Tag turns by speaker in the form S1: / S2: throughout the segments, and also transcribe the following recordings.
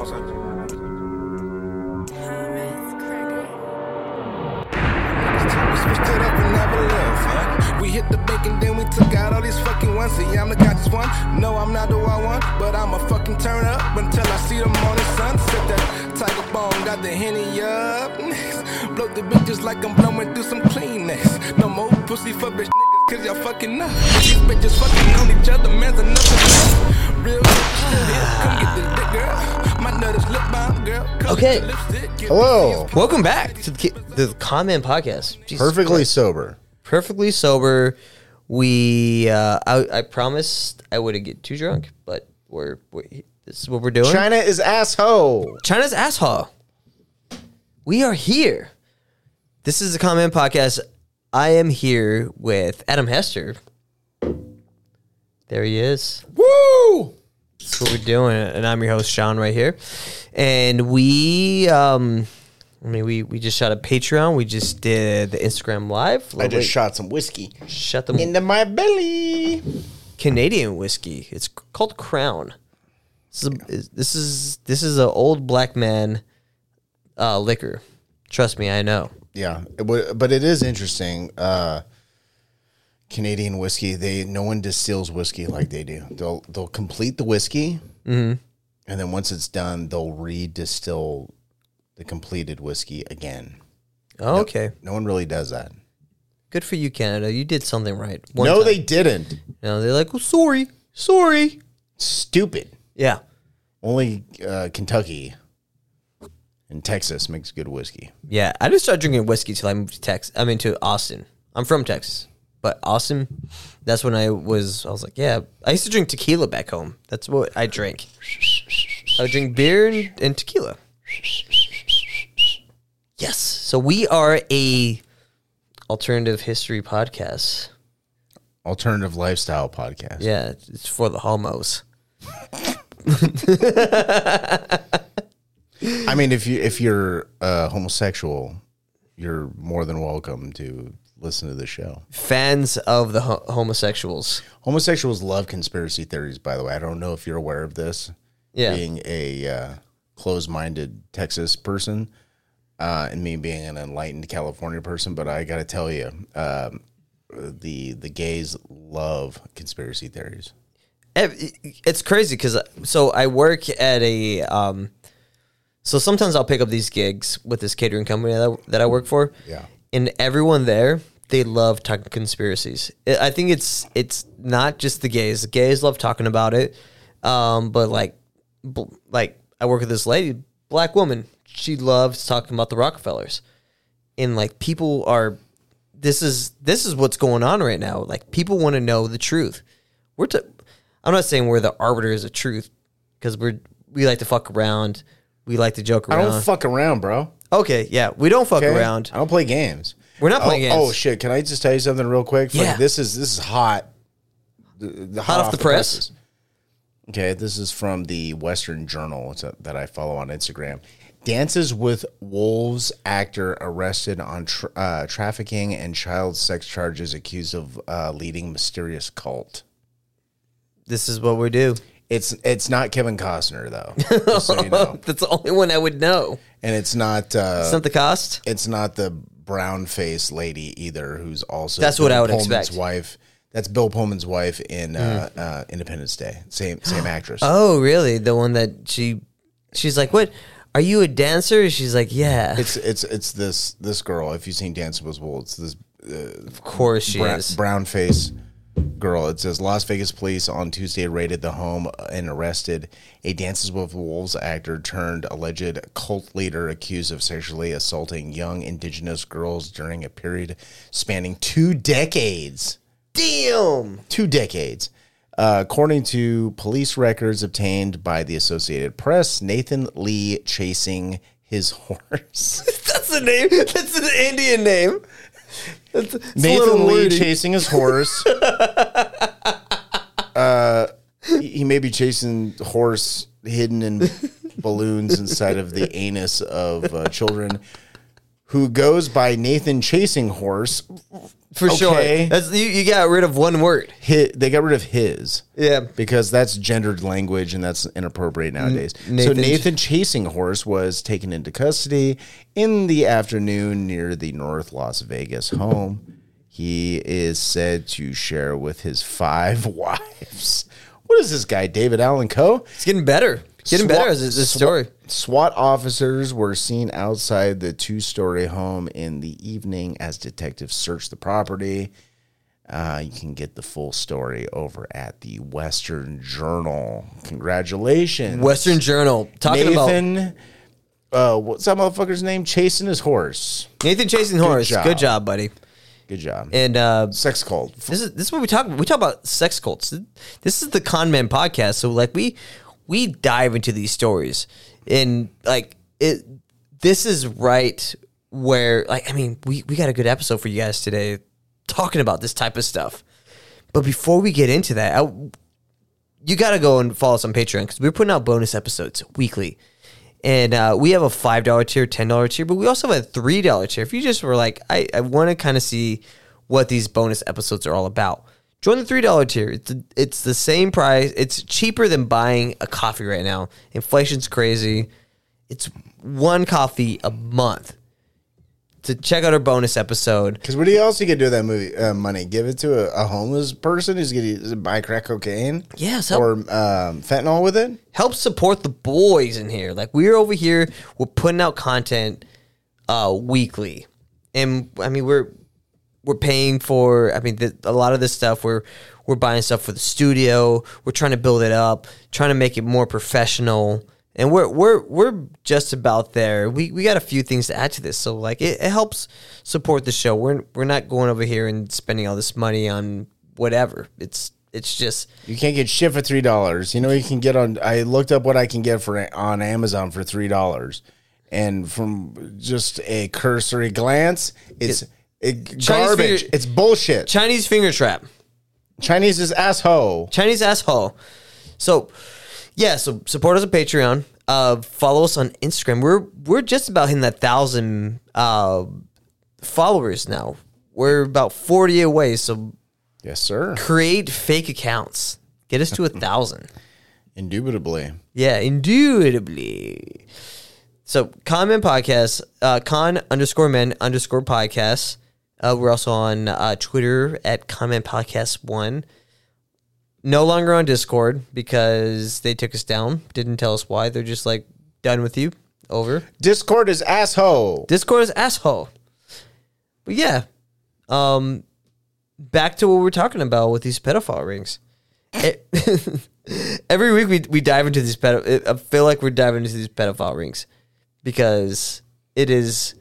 S1: We hit the bank and then we took out all these fucking ones. See, I'm the guy one. No, I'm not the one one, but I'ma fucking turn up until I see the morning sun. Set that tiger bone, got the henny up. Blow the bitches like I'm blowing through some Kleenex. No more pussy for bitch cause y'all fucking up. These bitches fucking on each other, man's enough to. Real bitch still here, come get this dick, girl. My nut is lip balm, girl.
S2: Okay.
S1: the lipstick, get
S3: Hello.
S2: Welcome back to the, ki- the Con Men Podcast. Jesus
S3: Perfectly
S2: Christ.
S3: sober.
S2: perfectly sober. We, uh, I, I promised I wouldn't get too drunk, but we're, we this is what we're doing.
S3: China is asshole.
S2: China's asshole. We are here. This is the Con Men Podcast. I am here with Adam Hester. There he is.
S3: Woo!
S2: That's what we're doing, and I'm your host Sean right here. And we, um, I mean, we we just shot a Patreon. We just did the Instagram live.
S3: I just shot some whiskey
S2: shut them
S3: into my belly.
S2: Canadian whiskey. It's called Crown. This is this is this is an old black man uh, liquor. Trust me, I know.
S3: Yeah, it but it is interesting. Uh, Canadian whiskey, they no one distills whiskey like they do. They'll they'll complete the whiskey, and then once it's done, they'll re-distill the completed whiskey again.
S2: Oh, okay,
S3: No one really does that.
S2: good for you, Canada. You did something right.
S3: No,
S2: time.
S3: they didn't.
S2: Know, they're like, oh, sorry, sorry.
S3: Stupid.
S2: Yeah,
S3: Only uh, Kentucky and Texas makes good whiskey.
S2: yeah. I didn't start drinking whiskey till I moved to Texas. I mean, to Austin. I'm from Texas, but Austin. That's when I was. I was like, yeah. I used to drink tequila back home. That's what I drank. I would drink beer and, and tequila. Yes. So we are a alternative history podcast.
S3: Alternative lifestyle podcast.
S2: Yeah, it's for the homos.
S3: I mean, if you if you're uh, homosexual, you're more than welcome to listen to the show.
S2: Fans of the ho- homosexuals.
S3: Homosexuals love conspiracy theories. By the way, I don't know if you're aware of this.
S2: Yeah.
S3: Being a uh, closed-minded Texas person, uh, and me being an enlightened California person, but I got to tell you, um, the the gays love conspiracy theories.
S2: It's crazy because so I work at a um, so sometimes I'll pick up these gigs with this catering company that, that I work for.
S3: Yeah.
S2: and everyone there they love talking conspiracies. I I think it's it's not just the gays. The gays love talking about it, um, but like bl- like I work with this lady, black woman. She loves talking about the Rockefellers, and like people are. This is this is what's going on right now. Like people want to know the truth. We're to, I'm not saying we're the arbiters of truth because we're we like to fuck around. We like to joke around.
S3: I don't fuck around, bro.
S2: okay, yeah, we don't fuck
S3: Okay?
S2: around.
S3: I don't play games.
S2: We're not playing
S3: oh,
S2: games.
S3: Oh shit! Can I just tell you something real quick? Fuck,
S2: Yeah.
S3: This is this is hot. The, the
S2: Hot off the press?
S3: presses. Okay, this is from the Western Journal it's a, that I follow on Instagram. Dances with Wolves actor arrested on tra- uh, trafficking and child sex charges, accused of uh, leading mysterious cult.
S2: This is what we do.
S3: It's it's not Kevin Costner though, so you know,
S2: That's the only one I would know.
S3: and it's not uh,
S2: It's not the cost.
S3: it's not the brown faced lady either, who's also
S2: That's what I would
S3: Pullman's
S2: expect.
S3: Wife. That's Bill Pullman's wife in uh, uh, Independence Day. Same same actress.
S2: Oh, really? The one that she, she's like, what? Are you a dancer? She's like, yeah.
S3: It's it's it's this this girl. If you've seen Dancing with Wolves, this
S2: of course she is.
S3: brown face girl. It says Las Vegas police on Tuesday raided the home and arrested a Dances with Wolves actor turned alleged cult leader accused of sexually assaulting young indigenous girls during a period spanning two decades.
S2: Damn.
S3: two decades. Uh, according to police records obtained by the Associated Press, Nathan Lee chasing his horse.
S2: That's the name. That's an Indian name. That's, it's
S3: Nathan Lee chasing his horse. uh, he he may be chasing horse hidden in balloons inside of the anus of uh, children. Who goes by Nathan Chasing Horse?
S2: For sure. That's you, you got rid of one word.
S3: Hi they got rid of his.
S2: Yeah.
S3: Because that's gendered language and that's inappropriate nowadays. so
S2: Nathan-
S3: Nathan Chasing Horse was taken into custody in the afternoon near the North Las Vegas home. He is said to share with his five wives. What is this guy, David Allan Coe?
S2: It's getting better. Getting
S3: SWAT-
S2: better as this story.
S3: SWAT officers were seen outside the two story home in the evening as detectives searched the property. Uh, you can get the full story over at the Western Journal. Congratulations.
S2: Western Journal talking about
S3: Nathan, uh, what's that motherfucker's name? Chasing his horse.
S2: Nathan chasing horse.
S3: job.
S2: Good job, buddy.
S3: Good job.
S2: And uh,
S3: Sex cult.
S2: this is this is what we talk about. We talk about sex cults. This is the Con Man podcast. So like we we dive into these stories and like it. This is right where like I mean we we got a good episode for you guys today talking about this type of stuff. But before we get into that, I, you got to go and follow us on Patreon because we're putting out bonus episodes weekly. And uh, we have a five dollar tier, ten dollar tier, but we also have a three dollar tier. If you just were like, I, I want to kind of see what these bonus episodes are all about, join the three dollar tier. It's it's the same price. It's cheaper than buying a coffee right now. Inflation's crazy. It's one coffee a month. To check out our bonus episode,
S3: Because what else you could do with that movie uh, money? Give it to a, a homeless person who's going to buy crack cocaine?
S2: Yes, help-
S3: Or um, fentanyl with it?
S2: help support the boys in here. Like we're over here, we're putting out content uh weekly, and I mean we're we're paying for. I mean the, a lot of this stuff we're we're buying stuff for the studio. We're trying to build it up, trying to make it more professional. And we're we're we're just about there. We we got a few things to add to this, so like it, it helps support the show. We're we're not going over here and spending all this money on whatever. It's it's just
S3: You can't get shit for three dollars. You know you can get on. I looked up what I can get for on Amazon for three dollars, and from just a cursory glance, it's it, garbage.
S2: finger-
S3: it's bullshit.
S2: Chinese finger trap.
S3: Chinese is asshole.
S2: Chinese asshole. So, yeah. So support us on Patreon. Uh, follow us on Instagram. We're we're just about hitting that thousand uh, followers now. We're about forty away. So
S3: Yes, sir.
S2: create fake accounts. Get us to a thousand.
S3: Indubitably.
S2: Yeah, indubitably. So, Con Men podcast, uh, con underscore men underscore podcast. Uh, we're also on uh, Twitter at Con Men podcast one. No longer on Discord because they took us down. Didn't tell us why. They're just like done with you. Over.
S3: Discord is asshole.
S2: Discord is asshole. But yeah, um, back to what we're talking about with these pedophile rings. It- every week we we dive into these pedo. I feel like we're diving into these pedophile rings because it is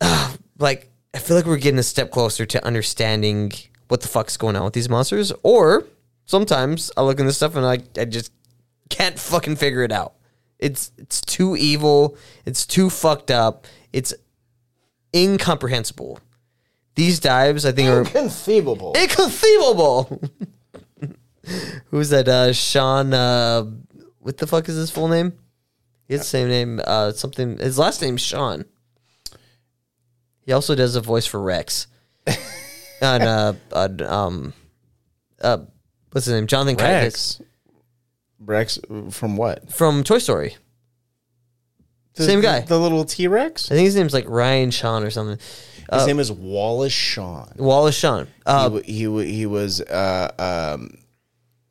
S2: like I feel like we're getting a step closer to understanding what the fuck's going on with these monsters. Or sometimes I look in this stuff and I I just can't fucking figure it out. It's it's too evil. It's too fucked up. It's incomprehensible. These dives, I think, are
S3: Inconceivable.
S2: inconceivable. Who's that? Uh, Sean. Uh, what the fuck is his full name? He has the same name. Uh, something. His last name's Sean. He also does a voice for Rex. on uh, on, um, uh, what's his name? Jonathan Rex
S3: Rex. Rex from what?
S2: from Toy Story.
S3: The-
S2: Same guy.
S3: The, little T Rex.
S2: I think his name's like Ryan Sean or something.
S3: His
S2: Uh,
S3: name is Wallace Shawn.
S2: Wallace Shawn.
S3: he,
S2: Uh,
S3: wa- he wa- he was uh um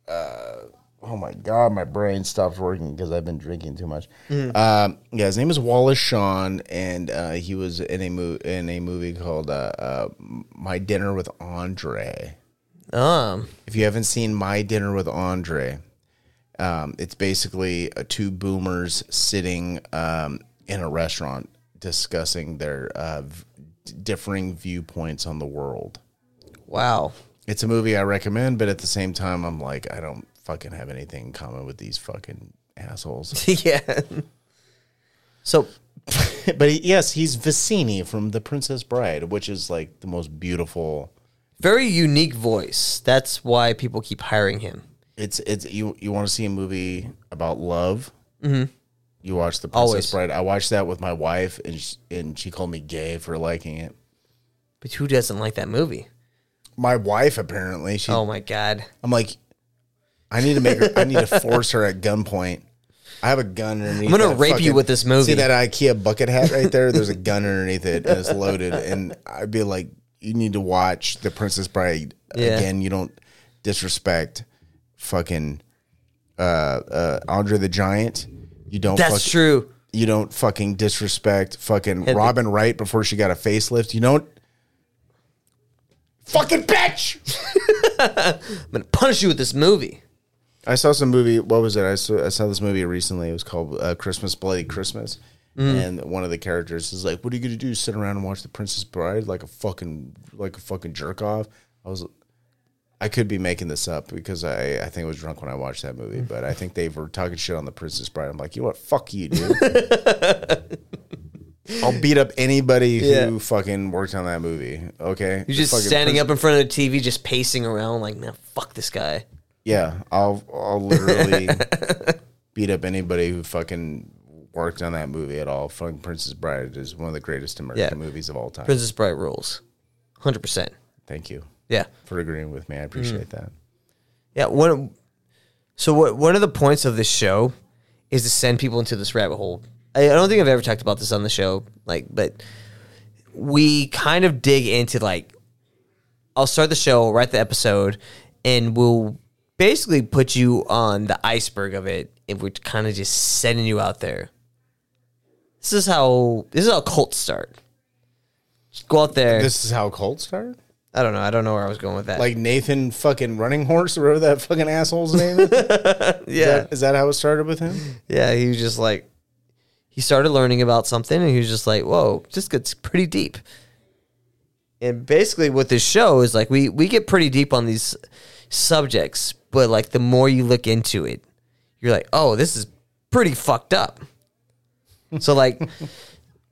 S3: uh oh my god my brain stopped working because I've been drinking too much.
S2: Mm-hmm.
S3: Um, yeah, his name is Wallace Shawn, and uh, he was in a mo- in a movie called uh, uh, My Dinner with Andre.
S2: um,
S3: If you haven't seen My Dinner with Andre, um, it's basically uh, two boomers sitting um, in a restaurant discussing their uh, v- differing viewpoints on the world.
S2: wow.
S3: It's a movie I recommend, but at the same time, I'm like, I don't fucking have anything in common with these fucking assholes.
S2: yeah. So
S3: but he, yes, he's Vizzini from The Princess Bride, which is like the most beautiful.
S2: very unique voice. That's why people keep hiring him.
S3: It's it's you you want to see a movie about love. Mm-hmm. You watch The Princess
S2: Always.
S3: Bride. I watched that with my wife, and she, and she called me gay for liking it.
S2: But who doesn't like that movie?
S3: My wife apparently. She.
S2: Oh my god.
S3: I'm like, I need to make her. I need to force her at gunpoint. I have a gun underneath.
S2: I'm gonna rape you with this movie.
S3: See that IKEA bucket hat right there? There's a gun underneath it and it's loaded. And I'd be like, you need to watch The Princess Bride
S2: Yeah.
S3: again. You don't disrespect fucking uh, uh, Andre the Giant. You don't.
S2: That's true.
S3: You don't fucking disrespect fucking
S2: the-
S3: Robin Wright before she got a facelift. You don't. Fucking bitch.
S2: I'm gonna punish you with this movie.
S3: I saw some movie. What was it? I saw, I saw this movie recently. It was called uh, Christmas Bloody Christmas. And one of the characters is like, "What are you gonna do? Sit around and watch The Princess Bride like a fucking like a fucking jerk off?" I was, I could be making this up because I I think I was drunk when I watched that movie, but I think they were talking shit on The Princess Bride. I'm like, you know what? Fuck you, dude. I'll beat up anybody
S2: Yeah.
S3: who fucking worked on that movie. Okay,
S2: You're just standing up in front of the TV, just pacing around, like, man, fuck this guy.
S3: Yeah, I'll I'll literally beat up anybody who fucking worked on that movie at all. Fucking Princess Bride is one of the greatest American
S2: Yeah.
S3: movies of all time.
S2: Princess Bride rules, hundred percent.
S3: Thank you
S2: Yeah,
S3: for agreeing with me. I appreciate mm. that.
S2: yeah. One. So what? One of the points of this show is to send people into this rabbit hole. I, I don't think I've ever talked about this on the show, like, but we kind of dig into like. I'll start the show, write the episode, and we'll basically put you on the iceberg of it, and we're kind of just sending you out there. This is how this is how cults start. Just go out there.
S3: This is how cults start.
S2: I don't know. I don't know where I was going with that.
S3: Like Nathan fucking Running Horse, or whatever that fucking asshole's name is. Is that, is that how it started with him?
S2: yeah. He was just like, he started learning about something, and he was just like, "Whoa, this gets pretty deep." And basically, what this show is like, we we get pretty deep on these subjects, but like the more you look into it, you're like, "Oh, this is pretty fucked up." so like.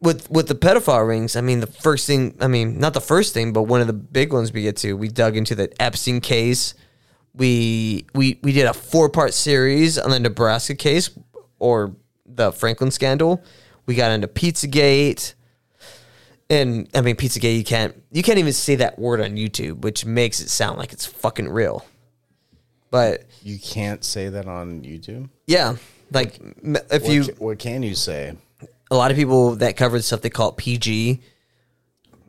S2: With with the pedophile rings, I mean the first thing, I mean not the first thing, but one of the big ones we get to, we dug into the Epstein case. We we we did a four part series on the Nebraska case or the Franklin scandal. We got into Pizzagate, and I mean Pizzagate. You can't you can't even say that word on YouTube, which makes it sound like it's fucking real. But
S3: You can't say that on YouTube.
S2: yeah, like m- if
S3: What,
S2: you
S3: ca- what can you say?
S2: a lot of people that cover the stuff they call it PG,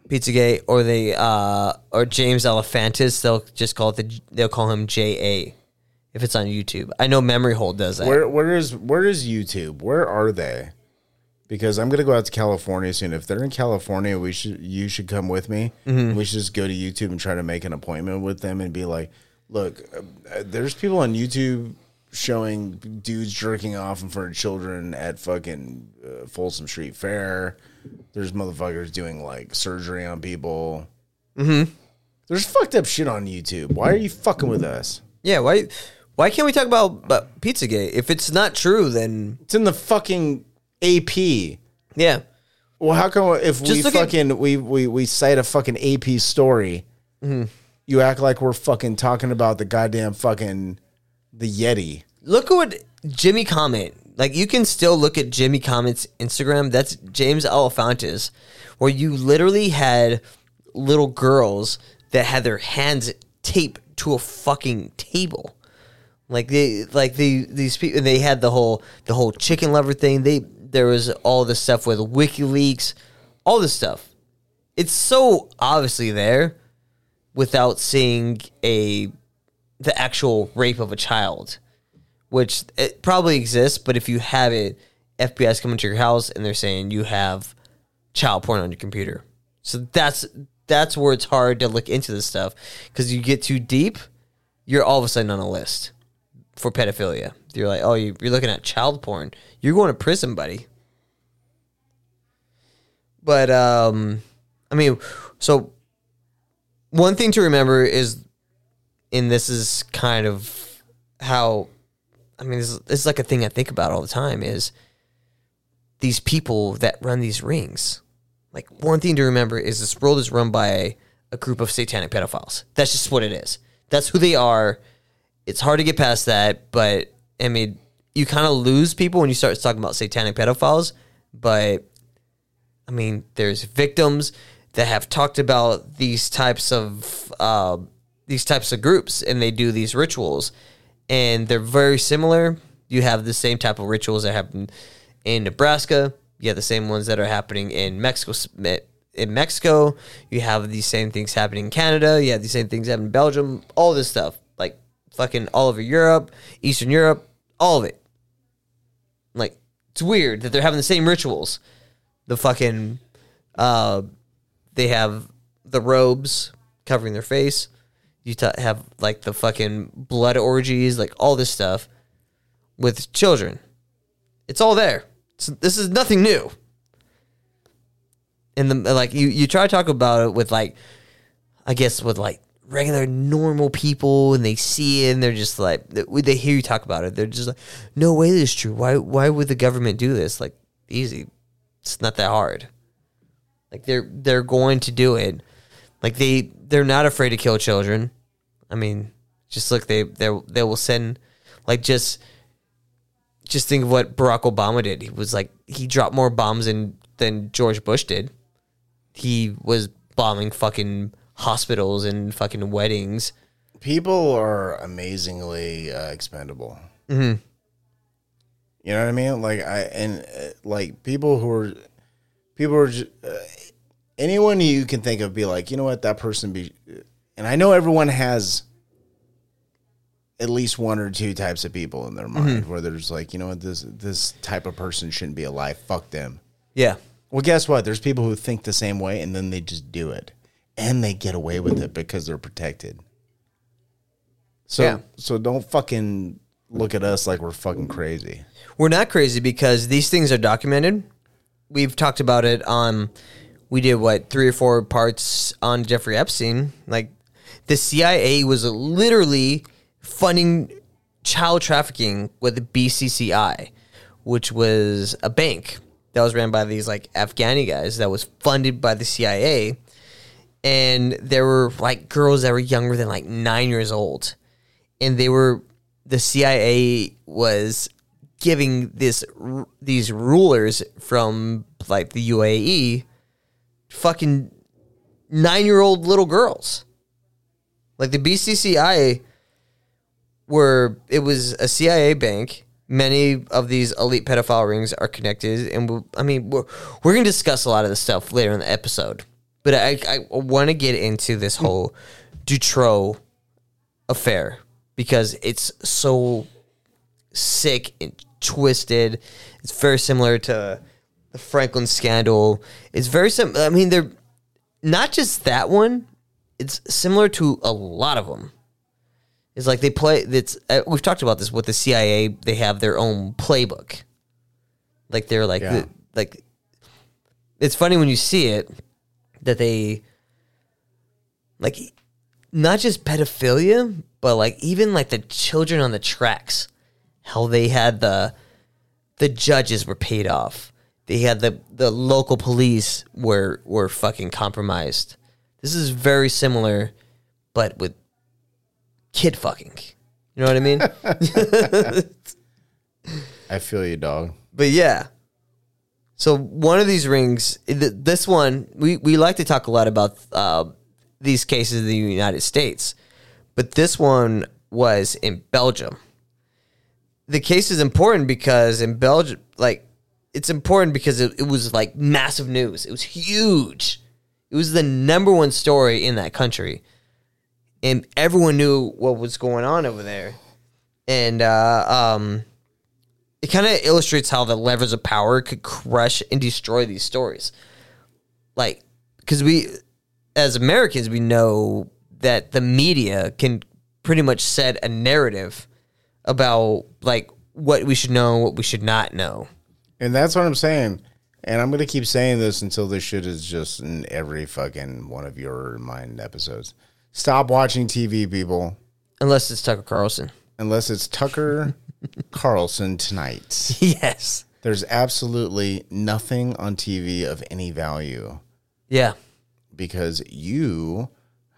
S2: Pizzagate, or they uh or James Alefantis. They'll just call it the they'll call him J A if it's on YouTube. I know Memory Hole does that.
S3: Where where is where is YouTube? Where are they? Because I'm gonna go out to California soon. If they're in California, we should you should come with me.
S2: Mm-hmm.
S3: We should just go to YouTube and try to make an appointment with them and be like, look, uh, there's people on YouTube showing dudes jerking off in front of children at fucking uh, Folsom Street Fair. There's motherfuckers doing like surgery on people. Mm-hmm. There's fucked up shit on YouTube. Why are you fucking with us?
S2: Yeah, why why can't we talk about, about Pizzagate? If it's not true, then
S3: It's in the fucking AP.
S2: yeah.
S3: Well, how come if we
S2: Just look at-
S3: fucking we, we we cite a fucking AP story,
S2: Mm-hmm.
S3: you act like we're fucking talking about the goddamn fucking the Yeti.
S2: Look at what Jimmy Comet. Like you can still look at Jimmy Comet's Instagram. That's James Alefantis, where you literally had little girls that had their hands taped to a fucking table. Like they, like they, these people, they had the whole, the whole chicken lover thing. They, there was all this stuff with WikiLeaks, all this stuff. It's so obviously there, without seeing a, the actual rape of a child which it probably exists, but if you have it, FBI's coming to your house and they're saying you have child porn on your computer. So that's that's where it's hard to look into this stuff because you get too deep, you're all of a sudden on a list for pedophilia. You're like, oh, you- you're looking at child porn. You're going to prison, buddy. But um, I mean, so one thing to remember is, and this is kind of how I mean, this, this is like a thing I think about all the time is these people that run these rings. Like one thing to remember is this world is run by a group of satanic pedophiles. That's just what it is. That's who they are. It's hard to get past that, but I mean, you kind of lose people when you start talking about satanic pedophiles. But I mean, there's victims, that have talked about these types of uh, these types of groups, and they do these rituals, and they're very similar. You have the same type of rituals that happen in Nebraska. You have the same ones that are happening in Mexico. In Mexico, you have these same things happening in Canada. You have these same things happening in Belgium. All this stuff, fucking all over Europe, Eastern Europe, all of it. Like it's weird that they're having the same rituals. The fucking, uh, they have the robes covering their face. You t- have like the fucking blood orgies, like all this stuff with children. It's all there. It's, this is nothing new. And the like you you try to talk about it with like, I guess with like regular normal people and they see it and they're just like they hear you talk about it. They're just like no way this is true. Why why would the government do this? Like easy. It's not that hard. Like they're they're going to do it. Like they they're not afraid to kill children. I mean just look they they they will send like just just think of what barack obama did. He was like he dropped more bombs in than george bush did. He was bombing fucking hospitals and fucking weddings.
S3: People are amazingly uh, expendable. Mm-hmm. You know what I mean? Like I and uh, like people who are people are just, uh, anyone you can think of be like, you know what, that person be. And I know everyone has at least one or two types of people in their mind mm-hmm. where there's like, you know what, this this type of person shouldn't be alive. Fuck them.
S2: Yeah.
S3: Well, guess what? There's people who think the same way, and then they just do it and they get away with it because they're protected. So yeah. so don't fucking look at us like we're fucking crazy.
S2: We're not crazy because these things are documented. We've talked about it on we did what three or four parts on Jeffrey Epstein. Like the CIA was literally funding child trafficking with the BCCI, which was a bank that was ran by these like Afghani guys that was funded by the CIA and there were like girls that were younger than like nine years old, and they were the CIA was giving this these rulers from like the UAE fucking nine year old little girls. Like the BCCI were it was a CIA bank. Many of these elite pedophile rings are connected, and I mean we're we're gonna discuss a lot of this stuff later in the episode. But I, I want to get into this whole Dutroux affair because it's so sick and twisted. It's very similar to the Franklin scandal. It's very sim. I mean, they're not just that one. It's similar to a lot of them. It's like they play. It's uh, we've talked about this with the CIA. They have their own playbook. Like they're like
S3: Yeah.
S2: the, like. It's funny when you see it that they like not just pedophilia, but like even like the children on the tracks, how they had the the judges were paid off. They had the the local police were were fucking compromised. This is very similar, but with kid fucking. You know what I mean?
S3: I feel you, dog.
S2: But yeah. So one of these rings, this one, we, we like to talk a lot about uh, these cases in the United States, but this one was in Belgium. The case is important because in Belgium, like, it's important because it, it was like massive news. It was huge. It was the number one story in that country, and everyone knew what was going on over there. And uh, um, it kind of illustrates how the levers of power could crush and destroy these stories. Like, because we, as Americans, we know that the media can pretty much set a narrative about like what we should know, what we should not know.
S3: And that's what I'm saying. And I'm gonna keep saying this until this shit is just in every fucking one of your mind episodes. Stop watching TV, people.
S2: Unless it's Tucker Carlson.
S3: Unless it's Tucker Carlson tonight.
S2: Yes.
S3: There's absolutely nothing on TV of any value
S2: Yeah.
S3: because you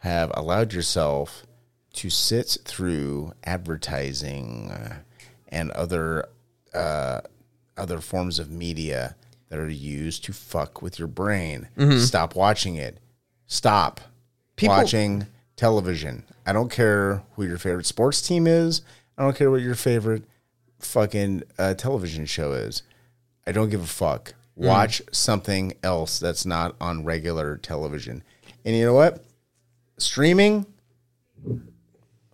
S3: have allowed yourself to sit through advertising and other uh, other forms of media that are used to fuck with your brain. Stop watching it. Stop
S2: People-
S3: watching television. I don't care who your favorite sports team is. I don't care what your favorite fucking uh, television show is. I don't give a fuck. Watch something else that's not on regular television. And you know what? Streaming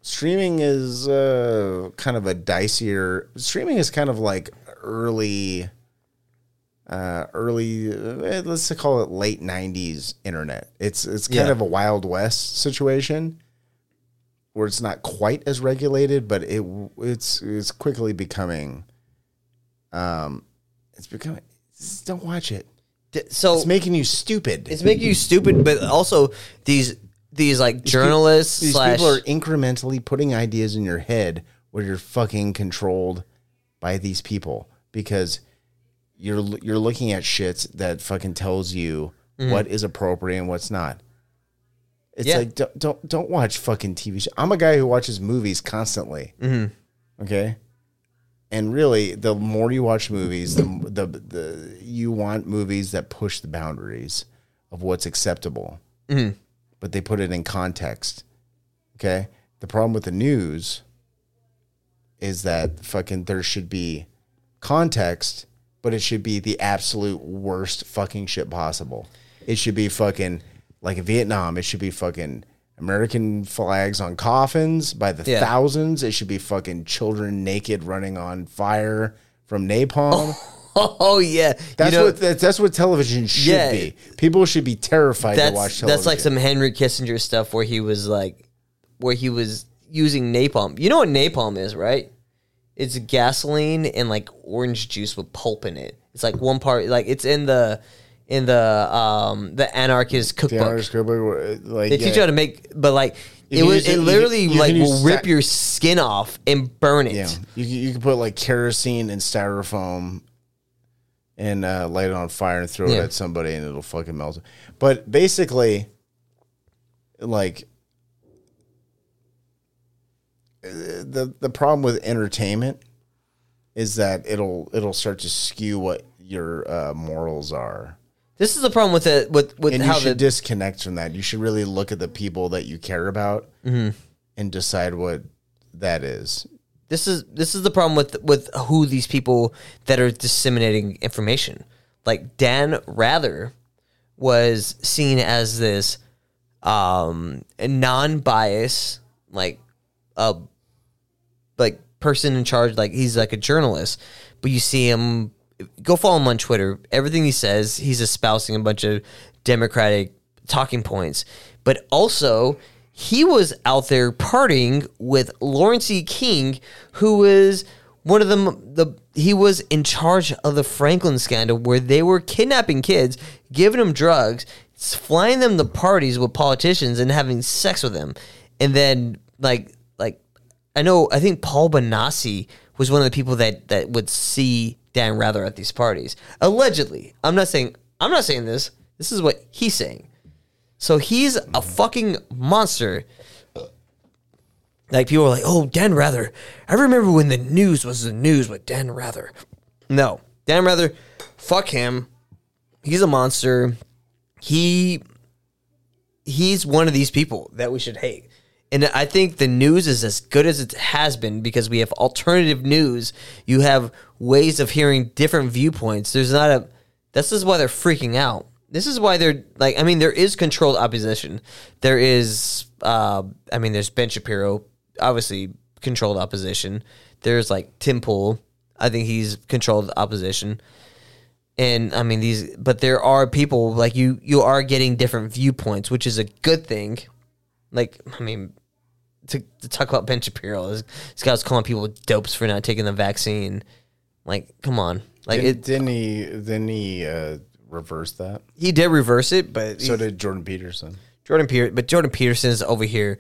S3: streaming is uh, kind of a dicier streaming is kind of like early uh, early uh, let's call it late 90s internet it's it's kind
S2: Yeah.
S3: of a wild west situation where it's not quite as regulated but it it's it's quickly becoming um it's becoming just don't watch it.
S2: So
S3: it's making you stupid.
S2: It's making you stupid, but also these these like journalists
S3: these
S2: slash
S3: people are incrementally putting ideas in your head where you're fucking controlled by these people because you're you're looking at shit that fucking tells you what is appropriate and what's not. It's
S2: Yeah.
S3: like don't, don't don't watch fucking TV shows. I'm a guy who watches movies constantly. Mm-hmm. Okay, and really, the more you watch movies, the the the you want movies that push the boundaries of what's acceptable mm-hmm. but they put it in context. Okay. The problem with the news is that fucking there should be context, but it should be the absolute worst fucking shit possible. It should be fucking like Vietnam. It should be fucking American flags on coffins by the
S2: Yeah.
S3: thousands. It should be fucking children naked running on fire from napalm.
S2: oh yeah,
S3: That's
S2: you know,
S3: what that's, that's what television should
S2: Yeah.
S3: be. People should be terrified to watch
S2: that's
S3: television.
S2: that's like some Henry Kissinger stuff where he was like where he was using napalm. You know what napalm is, right? It's gasoline and like orange juice with pulp in it. It's like one part like it's in the in the um the anarchist
S3: The
S2: cookbook.
S3: Cookbook, like
S2: They teach you how to make, but like
S3: You
S2: it was
S3: it-
S2: it literally
S3: can-
S2: like will rip
S3: sta-
S2: your skin off and burn it.
S3: Yeah, you you can put like kerosene and styrofoam and uh, light it on fire and throw it at somebody and it'll fucking melt. But basically, like the the problem with entertainment is that it'll it'll start to skew what your uh, morals are.
S2: This is the problem with it with with
S3: and you
S2: how
S3: should
S2: the
S3: disconnect from that. You should really look at the people that you care about
S2: Mm-hmm.
S3: and decide what that is.
S2: this is this is the problem with with who these people that are disseminating information. Like Dan Rather was seen as this um non-bias like a like person in charge like he's like a journalist but you see him go follow him on twitter. Everything he says he's espousing a bunch of democratic talking points. But also he was out there partying with lawrence e. King who was one of them the he was in charge of the franklin scandal where they were kidnapping kids giving them drugs flying them to parties with politicians and having sex with them. And then like like I know. I think Paul Bonacci was one of the people that that would see Dan Rather at these parties. Allegedly, I'm not saying. I'm not saying this. This is what he's saying. So he's a fucking monster. Like people are like, "Oh, Dan Rather." I remember when the news was the news with Dan Rather. No, Dan Rather, fuck him. He's a monster. He he's one of these people that we should hate. And I think the news is as good as it has been because we have alternative news. You have ways of hearing different viewpoints. There's not a. This is why they're freaking out. This is why they're like. I mean, there is controlled opposition. There is. Uh, I mean, there's Ben Shapiro, obviously controlled opposition. There's like Tim Pool. I think he's controlled opposition and I mean these, but there are people like you. You are getting different viewpoints, which is a good thing. Like I mean, to, to talk about Ben Shapiro, this, this guy was calling people dopes for not taking the vaccine. Like, come on, like
S3: Didn't,
S2: it.
S3: didn't he? Didn't he uh, reverse that?
S2: He did reverse it, but
S3: So
S2: he-
S3: did Jordan Peterson.
S2: Jordan Peter, but Jordan Peterson's over here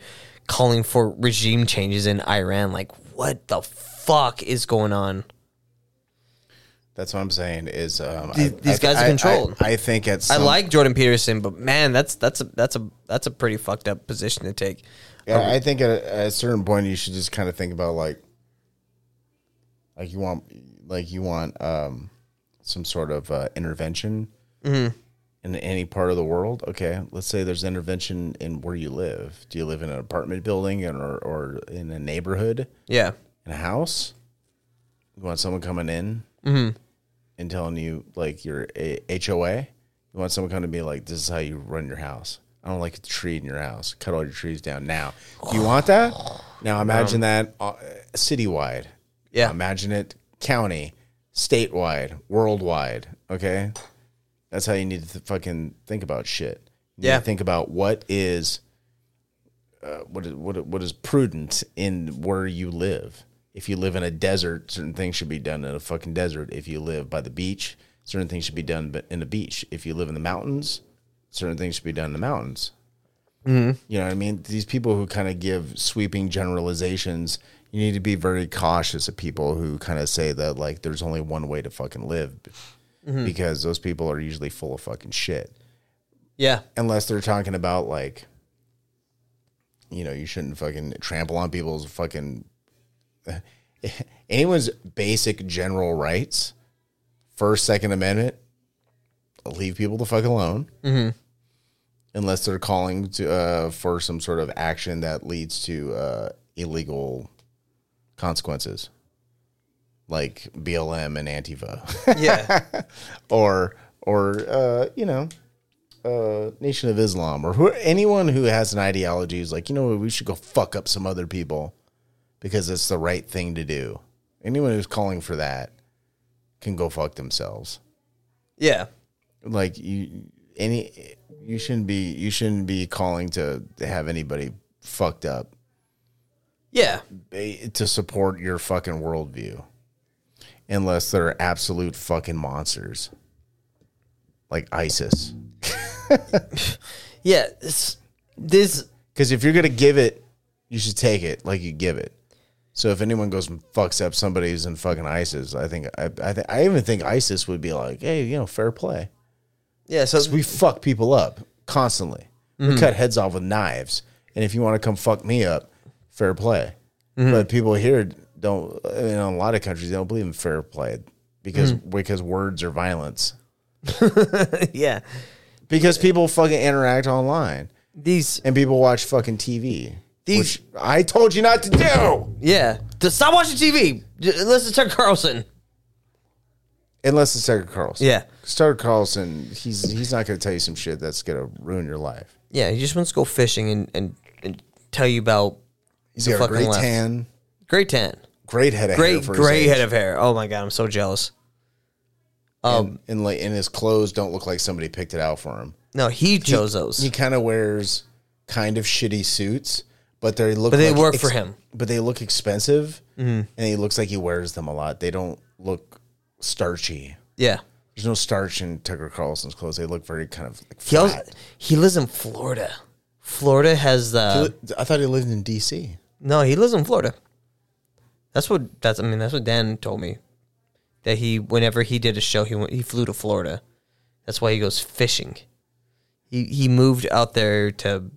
S2: calling for regime changes in Iran. Like, what the fuck is going on?
S3: That's what I'm saying. Is um,
S2: These- these guys are controlled.
S3: I, I think it's.
S2: I like Jordan Peterson, but man, that's that's a that's a that's a pretty fucked up position to take.
S3: Yeah, I think at a, at a certain point you should just kind of think about like, like you want, like you want um, some sort of uh, intervention
S2: Mm-hmm.
S3: in any part of the world. Okay, let's say there's intervention in where you live. Do you live in an apartment building or, or in a neighborhood,
S2: Yeah.
S3: in a house? You want someone coming in
S2: Mm-hmm.
S3: and telling you like your a- HOA? You want someone coming to be like, this is how you run your house. I don't like a tree in your house. Cut all your trees down now. Do you want that? Now imagine that uh, citywide.
S2: Yeah.
S3: Imagine it county, statewide, worldwide. Okay. That's how you need to th- fucking think about shit. You need
S2: Yeah.
S3: to think about what is, uh, what is what what is prudent in where you live. If you live in a desert, certain things should be done in a fucking desert. If you live by the beach, certain things should be done but in a beach. If you live in the mountains, certain things should be done in the mountains. You know what I mean? These people who kind of give sweeping generalizations, you need to be very cautious of people who kind of say that like there's only one way to fucking live because those people are usually full of fucking shit.
S2: Yeah.
S3: Unless they're talking about like you know, you shouldn't fucking trample on people's fucking anyone's basic general rights, first, second amendment, leave people the fuck alone. Unless they're calling to uh, for some sort of action that leads to uh, illegal consequences, like BLM and Antifa,
S2: Yeah.
S3: or or uh, you know, uh, Nation of Islam, or who, anyone who has an ideology is like, you know, what, we should go fuck up some other people because it's the right thing to do. Anyone who's calling for that can go fuck themselves.
S2: yeah.
S3: Like you, any, you shouldn't be, you shouldn't be calling to have anybody fucked up
S2: Yeah.
S3: to support your fucking worldview, unless they're absolute fucking monsters, like ISIS.
S2: Yeah. It's, this.
S3: Because if you're gonna give it, you should take it like you give it. So if anyone goes and fucks up somebody who's in fucking ISIS, I think I I, th- I even think ISIS would be like, hey, you know, fair play.
S2: Yeah. So
S3: We fuck people up constantly. We mm-hmm. cut heads off with knives, and if you want to come fuck me up, fair play. Mm-hmm. But people here don't. In a lot of countries, they don't believe in fair play because mm. because words are violence.
S2: yeah.
S3: Because people fucking interact online
S2: These.
S3: and people watch fucking TV.
S2: These-
S3: which I told you not to do.
S2: Yeah. To stop watching TV. Listen to Tucker Carlson.
S3: Unless it's Tucker Carlson.
S2: Yeah.
S3: Tucker Carlson, he's he's not going to tell you some shit that's going to ruin your life.
S2: Yeah. He just wants to go fishing and, and, and tell you about
S3: He's got a
S2: fucking
S3: great
S2: left.
S3: tan,
S2: Great tan.
S3: great head of hair.
S2: Great,
S3: for his
S2: great
S3: age.
S2: head of hair. Oh my God. I'm so jealous. Um,
S3: and, and like and his clothes don't look like somebody picked it out for him.
S2: no, he chose those.
S3: He kind of wears kind of shitty suits, but they look
S2: But they
S3: like
S2: work for him. Mm-hmm.
S3: But they look expensive, and he looks like he wears them a lot. They don't look starchy.
S2: yeah.
S3: There's no starch in Tucker Carlson's clothes. They look very kind of like
S2: He, also, he lives in Florida. Florida has the.
S3: I thought he lived in D.C.
S2: No, he lives in Florida. That's what that's. I mean, that's what Dan told me. That he, whenever he did a show, he went, he flew to Florida. That's why he goes fishing. He he moved out there to.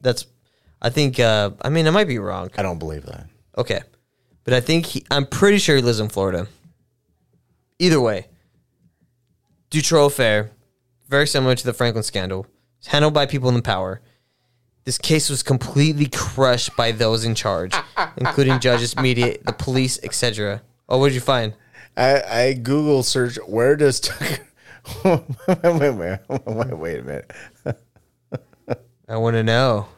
S2: That's, I think. uh I mean, I might be wrong.
S3: I don't believe that.
S2: Okay, but I think he. I'm pretty sure he lives in Florida. Either way, Dutroux affair, very similar to the Franklin scandal, it's handled by people in power. This case was completely crushed by those in charge, including judges, media, the police, etc. Oh, what did you find?
S3: I, I Google search where does Tucker. wait, wait, wait, wait, wait a minute.
S2: I want to know.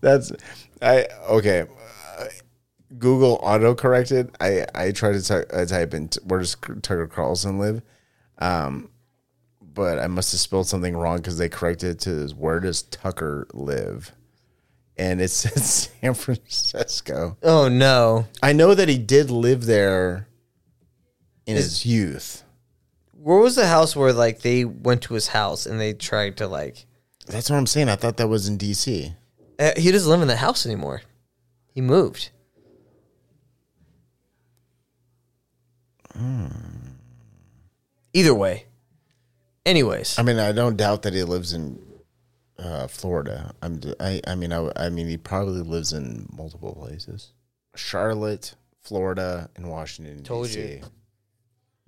S3: That's I okay. Uh, Google auto corrected. I I tried to ty- type in t- where does Tucker Carlson live, um, but I must have spelled something wrong because they corrected it to where does Tucker live, and it says San Francisco.
S2: Oh no,
S3: I know that he did live there in his youth.
S2: where was the house where like they went to his house and they tried to like?
S3: That's what I'm saying. I thought that was in D.C.
S2: Uh, he doesn't live in the house anymore. He moved. Either way. Anyways,
S3: I mean, I don't doubt that he lives in uh, Florida. I'm. I. I mean, I, I. mean, he probably lives in multiple places: Charlotte, Florida, and Washington
S2: Told
S3: D.C.
S2: you.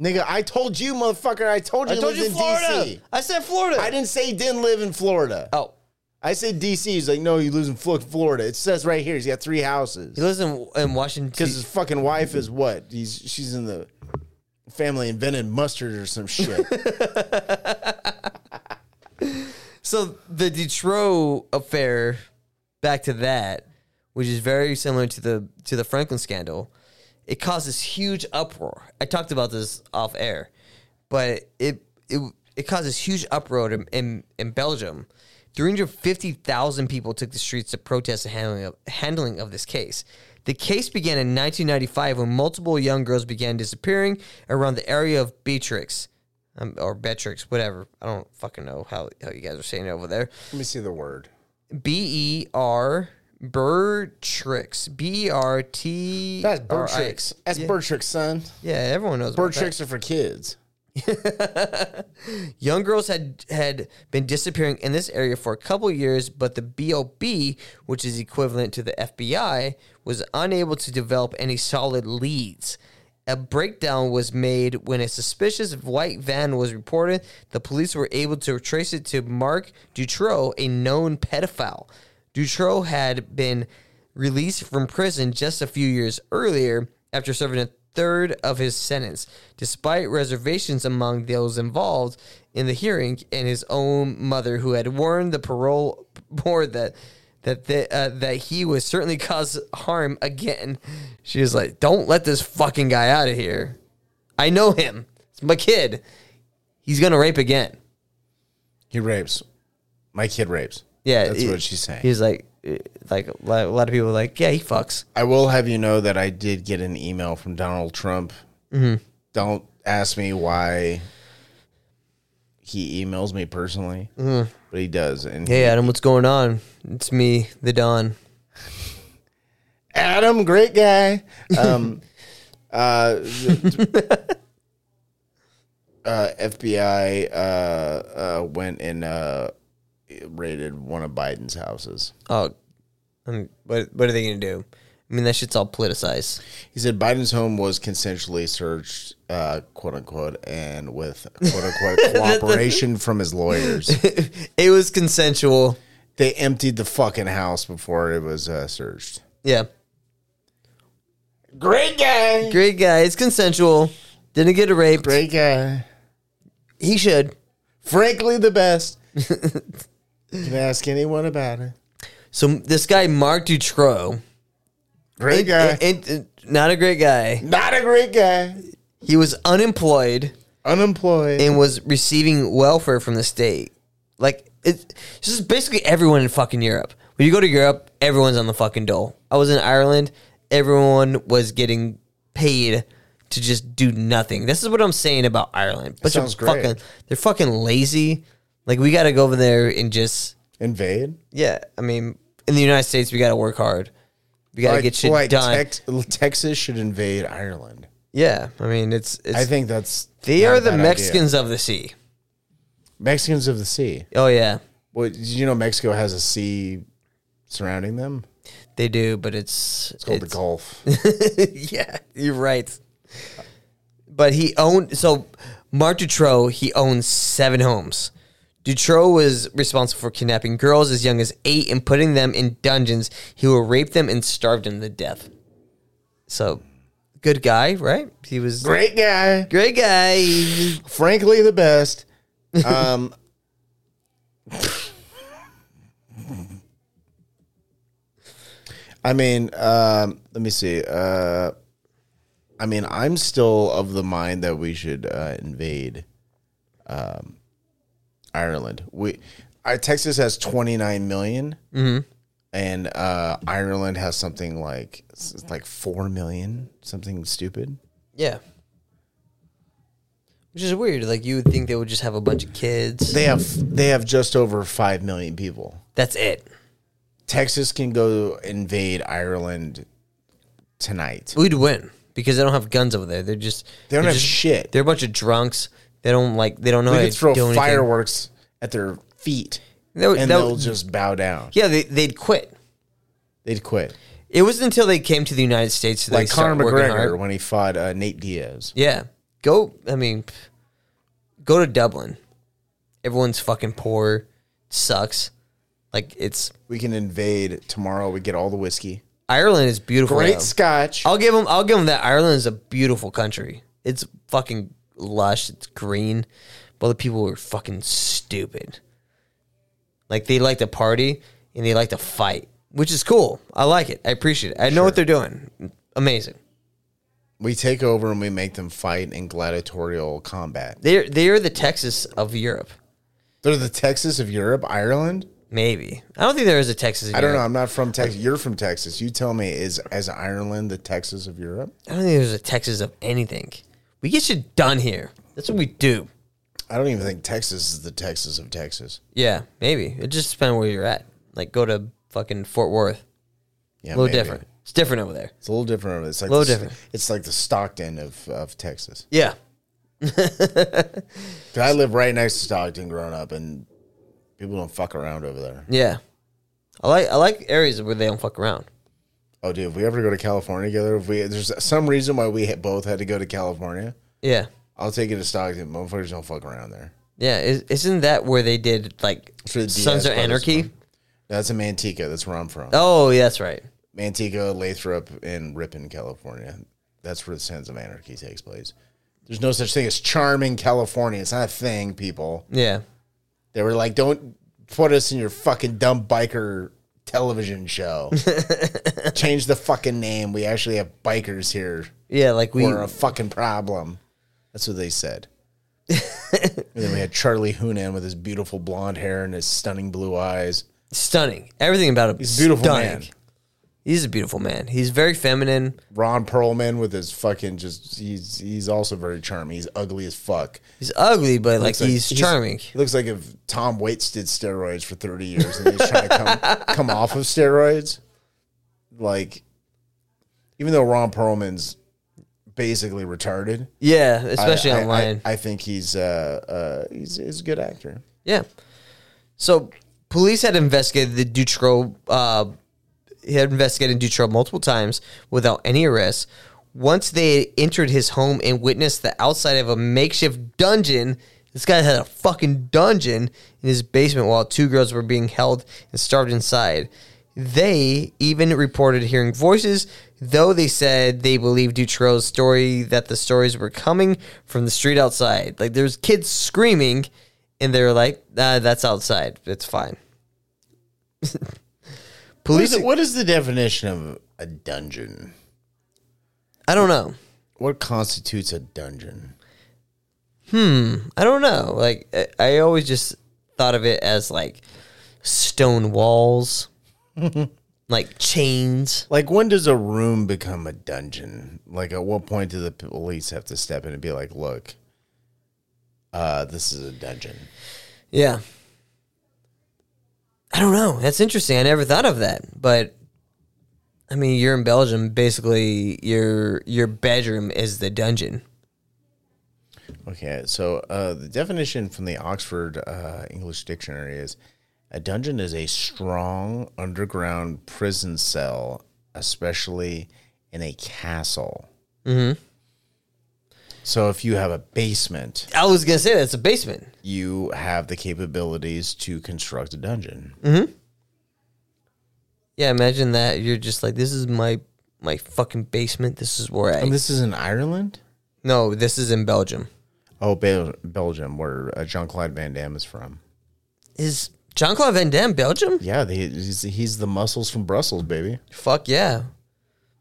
S3: Nigga, I told you, motherfucker. I told you.
S2: I
S3: he
S2: told
S3: lives
S2: you
S3: in
S2: Florida.
S3: DC.
S2: I said Florida.
S3: I didn't say he didn't live in Florida.
S2: Oh,
S3: I said DC. He's like, no, he lives in Flo- Florida. It says right here he's got three houses.
S2: he lives in, in Washington.
S3: Because his fucking wife is what? He's she's in the family invented mustard or some shit.
S2: So the Dutroux affair, back to that, which is very similar to the to the Franklin scandal, it caused this huge uproar. I talked about this off air, but it it it caused this huge uproar in in, in Belgium. 350,000 people took the streets to protest the handling of, handling of this case. The case began in 1995 when multiple young girls began disappearing around the area of Beatrix um, or Beatrix, whatever. I don't fucking know how, how you guys are saying it over there.
S3: Let me see the word.
S2: B E R Bertrix. B E R T.
S3: That's Bertrix. That's
S2: yeah.
S3: Bertrix, son.
S2: Yeah, everyone knows.
S3: Bertrix are for kids.
S2: Young girls had had been disappearing in this area for a couple years, but the BOB, which is equivalent to the FBI, was unable to develop any solid leads. A breakdown was made when a suspicious white van was reported. The police were able to trace it to Marc Dutroux, a known pedophile. Dutroux had been released from prison just a few years earlier after serving a third of his sentence, despite reservations among those involved in the hearing and his own mother, who had warned the parole board that that the, uh, that he would certainly cause harm again. She was like, "Don't let this fucking guy out of here. I know him. It's my kid. He's gonna rape again."
S3: He rapes. My kid rapes.
S2: Yeah,
S3: That's
S2: he-
S3: what she's saying.
S2: He's like, like a lot of people are like, "Yeah, he fucks."
S3: I will have you know that I did get an email from Donald Trump.
S2: Mm-hmm.
S3: Don't ask me why he emails me personally,
S2: Mm-hmm.
S3: but he does. And
S2: Hey, Adam, what's going on? It's me, the Don.
S3: Adam, great guy. Um, uh, uh, FBI uh, uh, went and uh, raided one of Biden's houses.
S2: Oh, um, what what are they gonna do? I mean, that shit's all politicized.
S3: He said Biden's home was consensually searched, uh, quote unquote, and with quote unquote cooperation from his lawyers.
S2: it was consensual.
S3: They emptied the fucking house before it was uh, searched.
S2: Yeah,
S3: Great guy.
S2: great guy. It's consensual. Didn't get raped.
S3: Great guy.
S2: He should.
S3: Frankly, the best. you can ask anyone about it.
S2: So this guy, Marc Dutroux,
S3: Great guy.
S2: not a great guy.
S3: Not a great guy.
S2: He was unemployed
S3: Unemployed.
S2: and was receiving welfare from the state. Like it's this is basically everyone in fucking Europe. When you go to Europe, everyone's on the fucking dole. I was in Ireland, everyone was getting paid to just do nothing. This is what I'm saying about Ireland. Bunch
S3: sounds great.
S2: fucking they're fucking lazy. Like we got to go over there and just
S3: Invade.
S2: yeah. I mean, in the United States, we got to work hard. We got to get shit
S3: like
S2: done.
S3: Tex- Texas should invade Ireland.
S2: yeah, I mean, it's it's
S3: I think that's
S2: they
S3: not
S2: are
S3: a
S2: the
S3: bad idea.
S2: Mexicans of the sea.
S3: Mexicans of the sea.
S2: Oh yeah,
S3: Well, did you know? Mexico has a sea surrounding them.
S2: they do, but it's
S3: It's called the Gulf.
S2: yeah, you're right. But he owned so Marc Dutroux, he owns seven homes. Dutroux was responsible for kidnapping girls as young as eight and putting them in dungeons. He would rape them and starve them to death. So, good guy, right? He was
S3: Great guy.
S2: great guy.
S3: Frankly, the best. Um, I mean, um, let me see. Uh, I mean, I'm still of the mind that we should uh, invade um, Ireland. We, uh, Texas has 29 million, and uh, Ireland has something like like four million, something stupid.
S2: Yeah. Which is weird. Like you would think they would just have a bunch of kids.
S3: They have they have just over five million people.
S2: That's it.
S3: Texas can go invade Ireland tonight.
S2: We'd win because they don't have guns over there. They're just
S3: They don't have
S2: just-
S3: shit.
S2: They're a bunch of drunks. They don't like. They don't know
S3: They could throw
S2: do anything.
S3: fireworks at their feet,
S2: That would-
S3: and
S2: that
S3: they'll just bow down.
S2: Yeah, they, they'd quit.
S3: They'd quit.
S2: It wasn't until they came to the United States that
S3: Like
S2: they
S3: Conor McGregor
S2: hard.
S3: when he fought uh, Nate Diaz.
S2: Yeah, go. I mean, go to Dublin. Everyone's fucking poor. Sucks. Like it's
S3: We can invade tomorrow. We get all the whiskey.
S2: Ireland is beautiful.
S3: Great
S2: though.
S3: scotch.
S2: I'll give them. I'll give them that. Ireland is a beautiful country. It's fucking lush. It's green, but the people are fucking stupid. Like they like to party and they like to fight, which is cool. I like it. I appreciate it. I know what they're doing. Amazing.
S3: We take over and we make them fight in gladiatorial combat.
S2: They're they're the Texas of Europe.
S3: They're the Texas of Europe, Ireland.
S2: Maybe I don't think there is a Texas. Of
S3: I don't know.
S2: Europe.
S3: I'm not from Texas. You're from Texas. You tell me, is as Ireland the Texas of Europe?
S2: I don't think there's a Texas of anything. We get shit done here. That's what we do.
S3: I don't even think Texas is the Texas of Texas.
S2: Yeah, maybe it just depends where you're at. Like go to fucking Fort Worth.
S3: Yeah,
S2: A little
S3: maybe.
S2: different. It's different over there.
S3: It's a little different. over there. It's like
S2: Little
S3: the,
S2: different.
S3: It's like the Stockton of, of Texas.
S2: Yeah.
S3: I live right next to Stockton, growing up, and people don't fuck around over there.
S2: Yeah. I like I like areas where they don't fuck around.
S3: Oh, dude, if we ever go to California together, if we there's some reason why we both had to go to California,
S2: Yeah.
S3: I'll take you to Stockton. Motherfuckers don't fuck around there.
S2: Yeah. Is, isn't that where they did like
S3: For the
S2: Sons of Anarchy?
S3: That's in Manteca. That's where I'm from.
S2: Oh, yeah, that's right.
S3: Manteca, Lathrop, and Ripon, California. That's where the Sons of Anarchy takes place. There's no such thing as charming California. It's not a thing, people.
S2: Yeah.
S3: They were like, don't put us in your fucking dumb biker television show. Change the fucking name. We actually have bikers here.
S2: Yeah, like we
S3: We're a fucking problem. That's what they said. and then we had Charlie Hunnam with his beautiful blonde hair and his stunning blue eyes.
S2: stunning. Everything about him.
S3: He's a beautiful
S2: stunning.
S3: man.
S2: He's a beautiful man. He's very feminine.
S3: Ron Perlman with his fucking just he's he's also very charming. He's ugly as fuck.
S2: He's ugly, but like
S3: like-
S2: he's charming.
S3: He looks like if Tom Waits did steroids for 30 years and he's trying to come come off of steroids. Like even though Ron Perlman's basically retarded,
S2: Yeah, especially
S3: I,
S2: online.
S3: I, I think he's uh uh he's, he's a good actor.
S2: Yeah. So police had investigated the Dutroux. Uh, had investigated Dutroux multiple times without any arrests. Once they entered his home and witnessed the outside of a makeshift dungeon, this guy had a fucking dungeon in his basement while two girls were being held and starved inside. They even reported hearing voices, though they said they believed Dutroux's story that the stories were coming from the street outside. Like there's kids screaming, and they're like, nah, "That's outside. It's fine."
S3: What
S2: Police,
S3: is, what is the definition of a dungeon?
S2: I don't know.
S3: What constitutes a dungeon? Hmm.
S2: I don't know. Like I, I always just thought of it as like stone walls, like chains.
S3: Like when does a room become a dungeon? Like at what point do the police have to step in and be like, "Look, uh, this is a dungeon."
S2: Yeah. I don't know. That's interesting. I never thought of that. But I mean, you're in Belgium. Basically, your your bedroom is the dungeon.
S3: Okay, so uh, the definition from the Oxford uh, English Dictionary is a dungeon is a strong underground prison cell, especially in a castle. Mm-hmm. So if you have a basement,
S2: I was gonna say that's a basement.
S3: you have the capabilities to construct a dungeon.
S2: Yeah, imagine that. You're just like, this is my my fucking basement. This is where I.
S3: And this is in Ireland?
S2: no, this is in Belgium.
S3: Oh, Bel- Belgium, where uh, Jean Claude Van Damme is from.
S2: Is Jean Claude Van Damme Belgium?
S3: Yeah, the, he's, he's the muscles from Brussels, baby.
S2: Fuck yeah.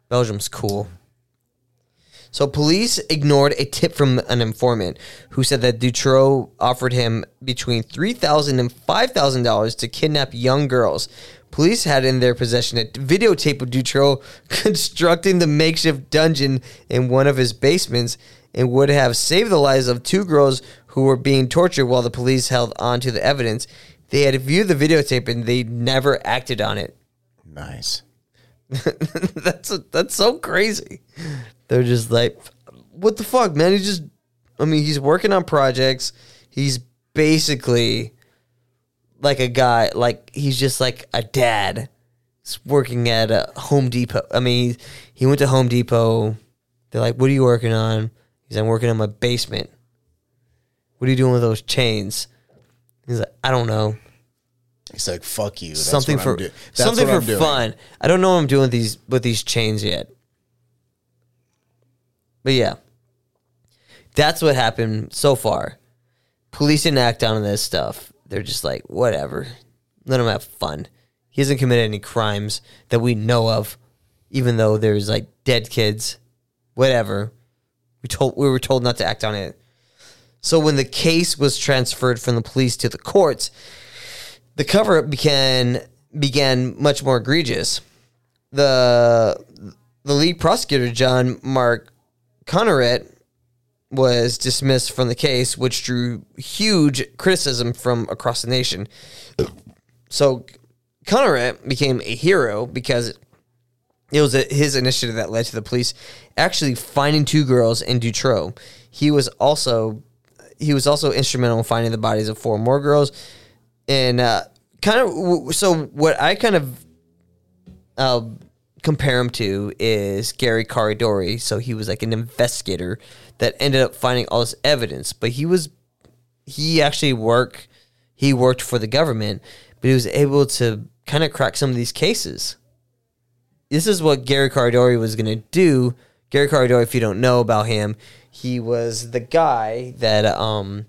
S2: Belgium's cool. So police ignored a tip from an informant who said that Dutroux offered him between $3,000 and $5,000 to kidnap young girls. Police had in their possession a videotape of Dutroux constructing the makeshift dungeon in one of his basements and would have saved the lives of two girls who were being tortured while the police held on to the evidence. They had viewed the videotape and they never acted on it.
S3: Nice.
S2: that's that's so crazy. They're just like, what the fuck, man? He's just, I mean, he's working on projects. He's basically like a guy, like he's just like a dad. He's working at a Home Depot. I mean, he went to Home Depot. They're like, what are you working on? He's like, I'm working on my basement. What are you doing with those chains? He's like, I don't know.
S3: He's like, "Fuck you." That's
S2: something
S3: what
S2: for
S3: I'm do- that's
S2: something for fun. I don't know what I'm doing with these with these chains yet. But yeah. That's what happened so far. Police didn't act on this stuff. They're just like, whatever. Let him have fun. He hasn't committed any crimes that we know of, even though there's like dead kids. Whatever. We told we were told not to act on it. So when the case was transferred from the police to the courts, the cover up began began much more egregious. The the lead prosecutor, John Mark Connerotte, was dismissed from the case, which drew huge criticism from across the nation. So Connerotte became a hero because it was a, his initiative that led to the police actually finding two girls in Dutroux. He was also he was also instrumental in finding the bodies of four more girls, and uh, kind of so what I kind of uh, compare him to is Gary Caradori. So he was like an investigator that ended up finding all this evidence, but he was he actually work he worked for the government, but he was able to kind of crack some of these cases. This is what Gary Caradori was going to do. Gary Caradori, if you don't know about him, he was the guy that um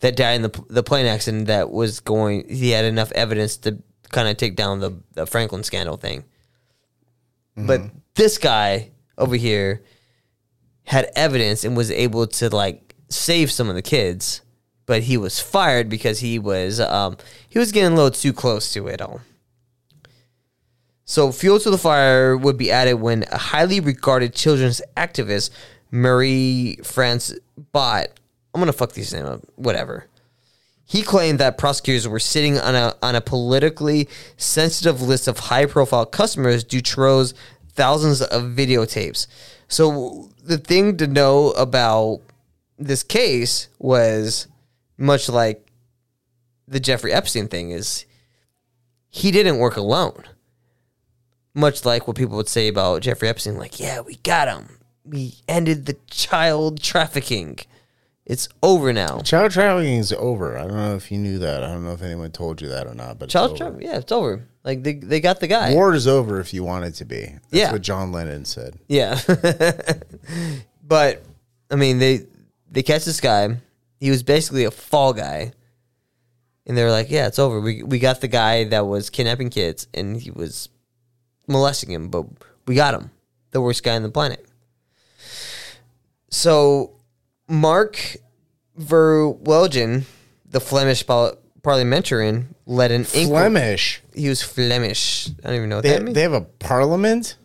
S2: that died in the the plane accident that was going. He had enough evidence to kind of take down the the Franklin scandal thing. But this guy over here had evidence and was able to like save some of the kids, but he was fired because he was um he was getting a little too close to it all. So fuel to the fire would be added when a highly regarded children's activist, Marie France Botte, I'm gonna fuck these name up, whatever. He claimed that prosecutors were sitting on a on a politically sensitive list of high profile customers Dutroux's thousands of videotapes. So the thing to know about this case was much like the Jeffrey Epstein thing is he didn't work alone. Much like what people would say about Jeffrey Epstein, like, yeah, we got him. We ended the child trafficking. It's over now.
S3: Child trafficking is over. I don't know if you knew that. I don't know if anyone told you that or not. But
S2: Child trafficking, yeah, it's over. Like they, they got the guy.
S3: War is over if you want it to be. That's
S2: Yeah.
S3: what John Lennon said.
S2: Yeah. but I mean they they catch this guy. He was basically a fall guy. And they were like, Yeah, it's over. We we got the guy that was kidnapping kids and he was molesting him, but we got him. The worst guy on the planet. So Marc Verwilghen, the Flemish par- parliamentarian, led an inquiry.
S3: Flemish.
S2: He was Flemish. I don't even know what
S3: They,
S2: that means.
S3: they have a parliament.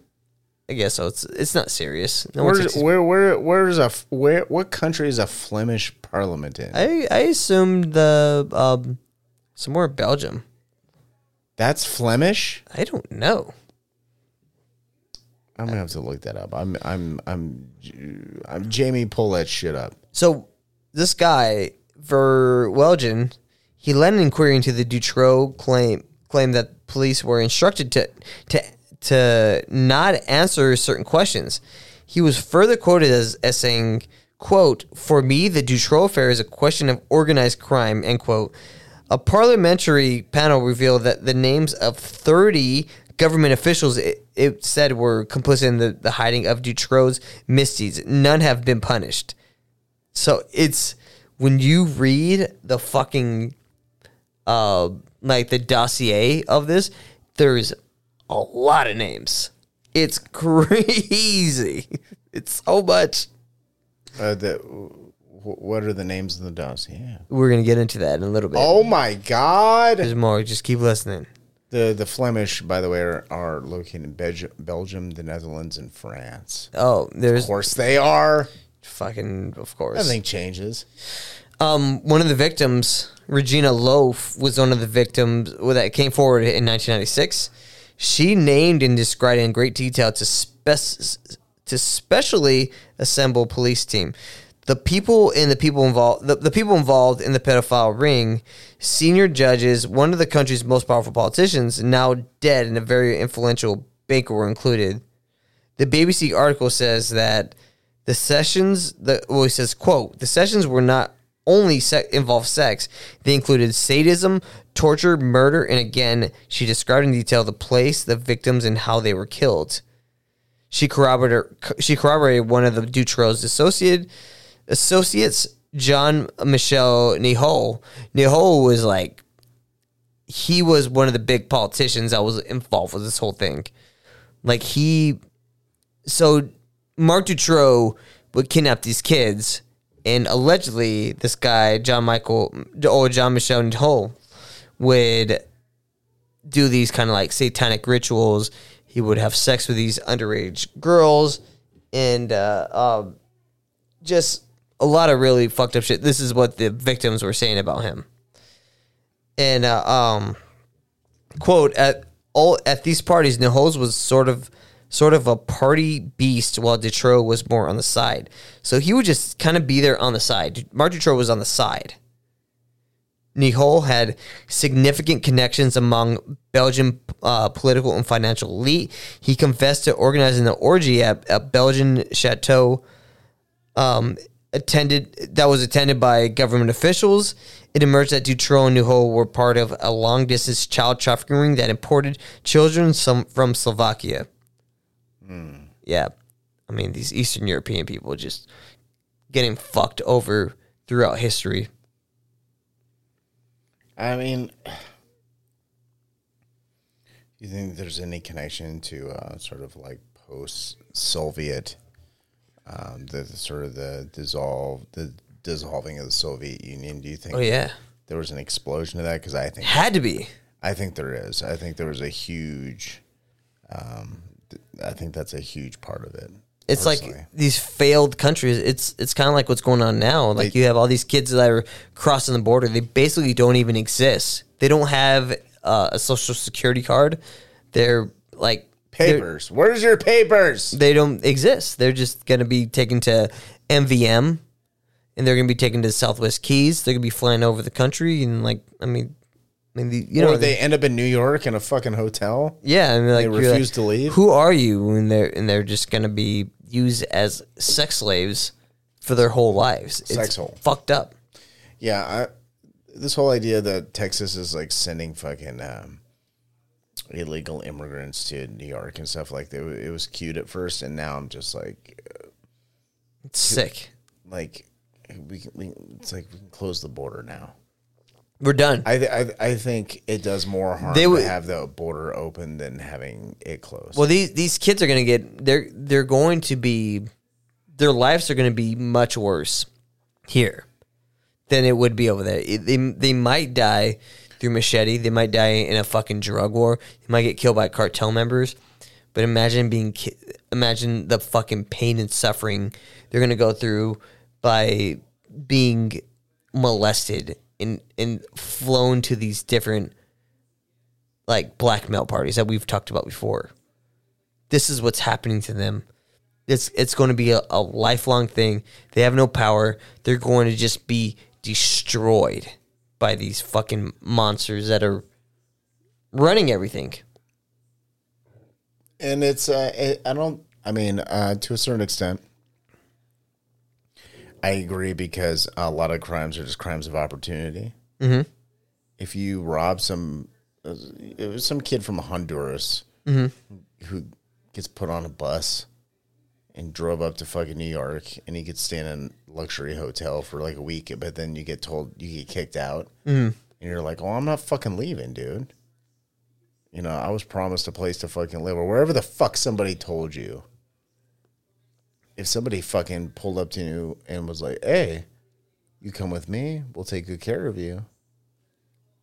S2: I guess so. It's it's not serious. No one
S3: Where,
S2: takes
S3: where, where, where's a f- where? What country is a Flemish parliament in?
S2: I I assumed the um somewhere in Belgium.
S3: That's Flemish.
S2: I don't know.
S3: I'm gonna have to look that up. I'm, I'm, I'm, I'm Jamie. Pull that shit up.
S2: So this guy Verwilghen, he led an inquiry into the Dutroux claim claim that police were instructed to to to not answer certain questions. He was further quoted as, as saying, quote, For me, the Dutroux affair is a question of organized crime, end quote. A parliamentary panel revealed that the names of 30 government officials it, it said were complicit in the, the hiding of Dutroux's misdeeds. None have been punished. So it's when you read the fucking uh like the dossier of this, there's a lot of names. It's crazy. It's so much.
S3: Uh, the, what are the names of the dossier?
S2: We're gonna get into that in a little bit.
S3: Oh my God!
S2: There's more. Just keep listening.
S3: The the Flemish, by the way, are, are located in Belgium, Belgium, the Netherlands, and France.
S2: Oh, there's
S3: Of course, they are.
S2: fucking of course.
S3: Nothing changes.
S2: Um, one of the victims, Regina Louf, was one of the victims that came forward in 1996. She named and described in great detail to spec- to specially assemble police team. The people and the people involved, the, the people involved in the pedophile ring, senior judges, one of the country's most powerful politicians, now dead, and a very influential banker were included. The BBC article says that the sessions, the well, he says, "quote The sessions were not only se- involved sex; they included sadism, torture, murder, and again, she described in detail the place, the victims, and how they were killed." She corroborated. She corroborated one of the Dutroux's associated associates, John Michel Nihoul. Nihoul was like, he was one of the big politicians that was involved with this whole thing. Like he, so Marc Dutroux would kidnap these kids, and allegedly this guy John Michael or John Michel Nihoul would do these kind of like satanic rituals. He would have sex with these underage girls, and uh, um, just a lot of really fucked up shit. This is what the victims were saying about him. And uh, um, quote at all at these parties, Nichols was sort of sort of a party beast, while Dutroux was more on the side. So he would just kind of be there on the side. Marc Dutroux was on the side. Nihoul had significant connections among Belgian uh, political and financial elite. He confessed to organizing the orgy at a Belgian chateau um, attended that was attended by government officials. It emerged that Dutroux and Nihoul were part of a long distance child trafficking ring that imported children some, from Slovakia. Yeah. I mean, these Eastern European people just getting fucked over throughout history.
S3: I mean, you think there's any connection to uh, sort of like post-Soviet, um, the, the sort of the dissolve, the dissolving of the Soviet Union? Do you think?
S2: Oh, yeah.
S3: there was an explosion of that? Because I think
S2: Had to be.
S3: I think there is. I think there was a huge. Um, th- I think that's a huge part of it.
S2: It's
S3: personally.
S2: like these failed countries. It's it's kind of like what's going on now. Like you have all these kids that are crossing the border. They basically don't even exist. They don't have uh, a social security card. They're like they're-
S3: papers. Where's your papers?
S2: They don't exist. They're just gonna be taken to MVM, and they're gonna be taken to Southwest Keys. They're gonna be flying over the country, and like I mean, I mean, the, you know,
S3: or they end up in New York in a fucking hotel.
S2: Yeah, and like
S3: They refuse
S2: like,
S3: to leave?
S2: Who are you? And they're and they're just gonna be used as sex slaves for their whole lives. It's
S3: Sex hole.
S2: fucked up.
S3: Yeah, I, this whole idea that Texas is like sending fucking um, illegal immigrants to New York and stuff like that. It was cute at first, and now I'm just like, uh,
S2: It's sick.
S3: like we, can, we it's like we can close the border now.
S2: We're done.
S3: I th- I, I think it does more harm
S2: They
S3: to
S2: would-
S3: have the border open than having it closed.
S2: well, these these kids are gonna get they're they're going to be their lives are gonna be much worse here than it would be over there. It- they they might die through machete. They might die in a fucking drug war. They might get killed by cartel members. But imagine being ki- imagine the fucking pain and suffering they're gonna go through by being molested and and flown to these different like blackmail parties that we've talked about before. This is what's happening to them. It's it's going to be a, a lifelong thing. They have no power. They're going to just be destroyed by these fucking monsters that are running everything.
S3: and it's uh, it, I don't. I mean, uh, to a certain extent, I agree because a lot of crimes are just crimes of opportunity. Mm-hmm. If you rob some, uh, it was some kid from Honduras who gets put on a bus and drove up to fucking New York, and he could stay in luxury hotel for like a week, but then you get told you get kicked out, mm-hmm. and you're like, "Oh, I'm not fucking leaving, dude." You know, I was promised a place to fucking live, or wherever the fuck somebody told you. If somebody fucking pulled up to you and was like, "Hey, you come with me, we'll take good care of you,"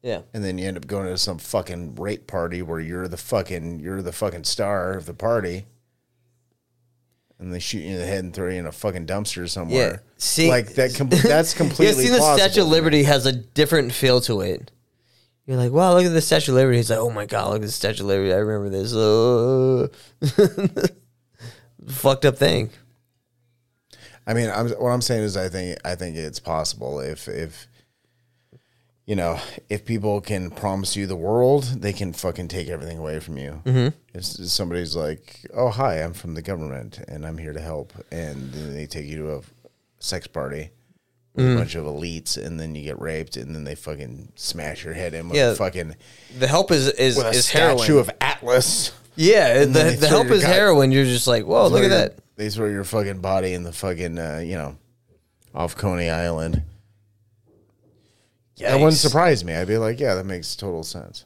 S2: Yeah.
S3: and then you end up going to some fucking rape party where you're the fucking you're the fucking star of the party, and they shoot you in the head and throw you in a fucking dumpster
S2: Yeah.
S3: somewhere.
S2: See,
S3: like that. Com- that's completely.
S2: Yeah, see, the. Statue of Liberty has a different feel to it. You're like, wow, look at the Statue of Liberty. It's like, oh my god, look at the Statue of Liberty. I remember this. Uh, fucked up thing.
S3: I mean, I'm, what I'm saying is, I think I think it's possible if if you know, if people can promise you the world, they can fucking take everything away from you. Mm-hmm. If somebody's like, "Oh, hi, I'm from the government and I'm here to help," and then they take you to a sex party with
S2: Mm.
S3: a bunch of elites, and then you get raped, and then they fucking smash your head in with
S2: Yeah.
S3: a fucking
S2: The help is is
S3: with a
S2: is
S3: statue
S2: heroin.
S3: of Atlas.
S2: yeah,
S3: then
S2: the, the help is
S3: guy-
S2: heroin. You're just like, whoa, look at
S3: your-
S2: that.
S3: They throw your fucking body in the fucking, uh, you know, off Coney Island. That wouldn't surprise me. I'd be like, yeah, that makes total sense.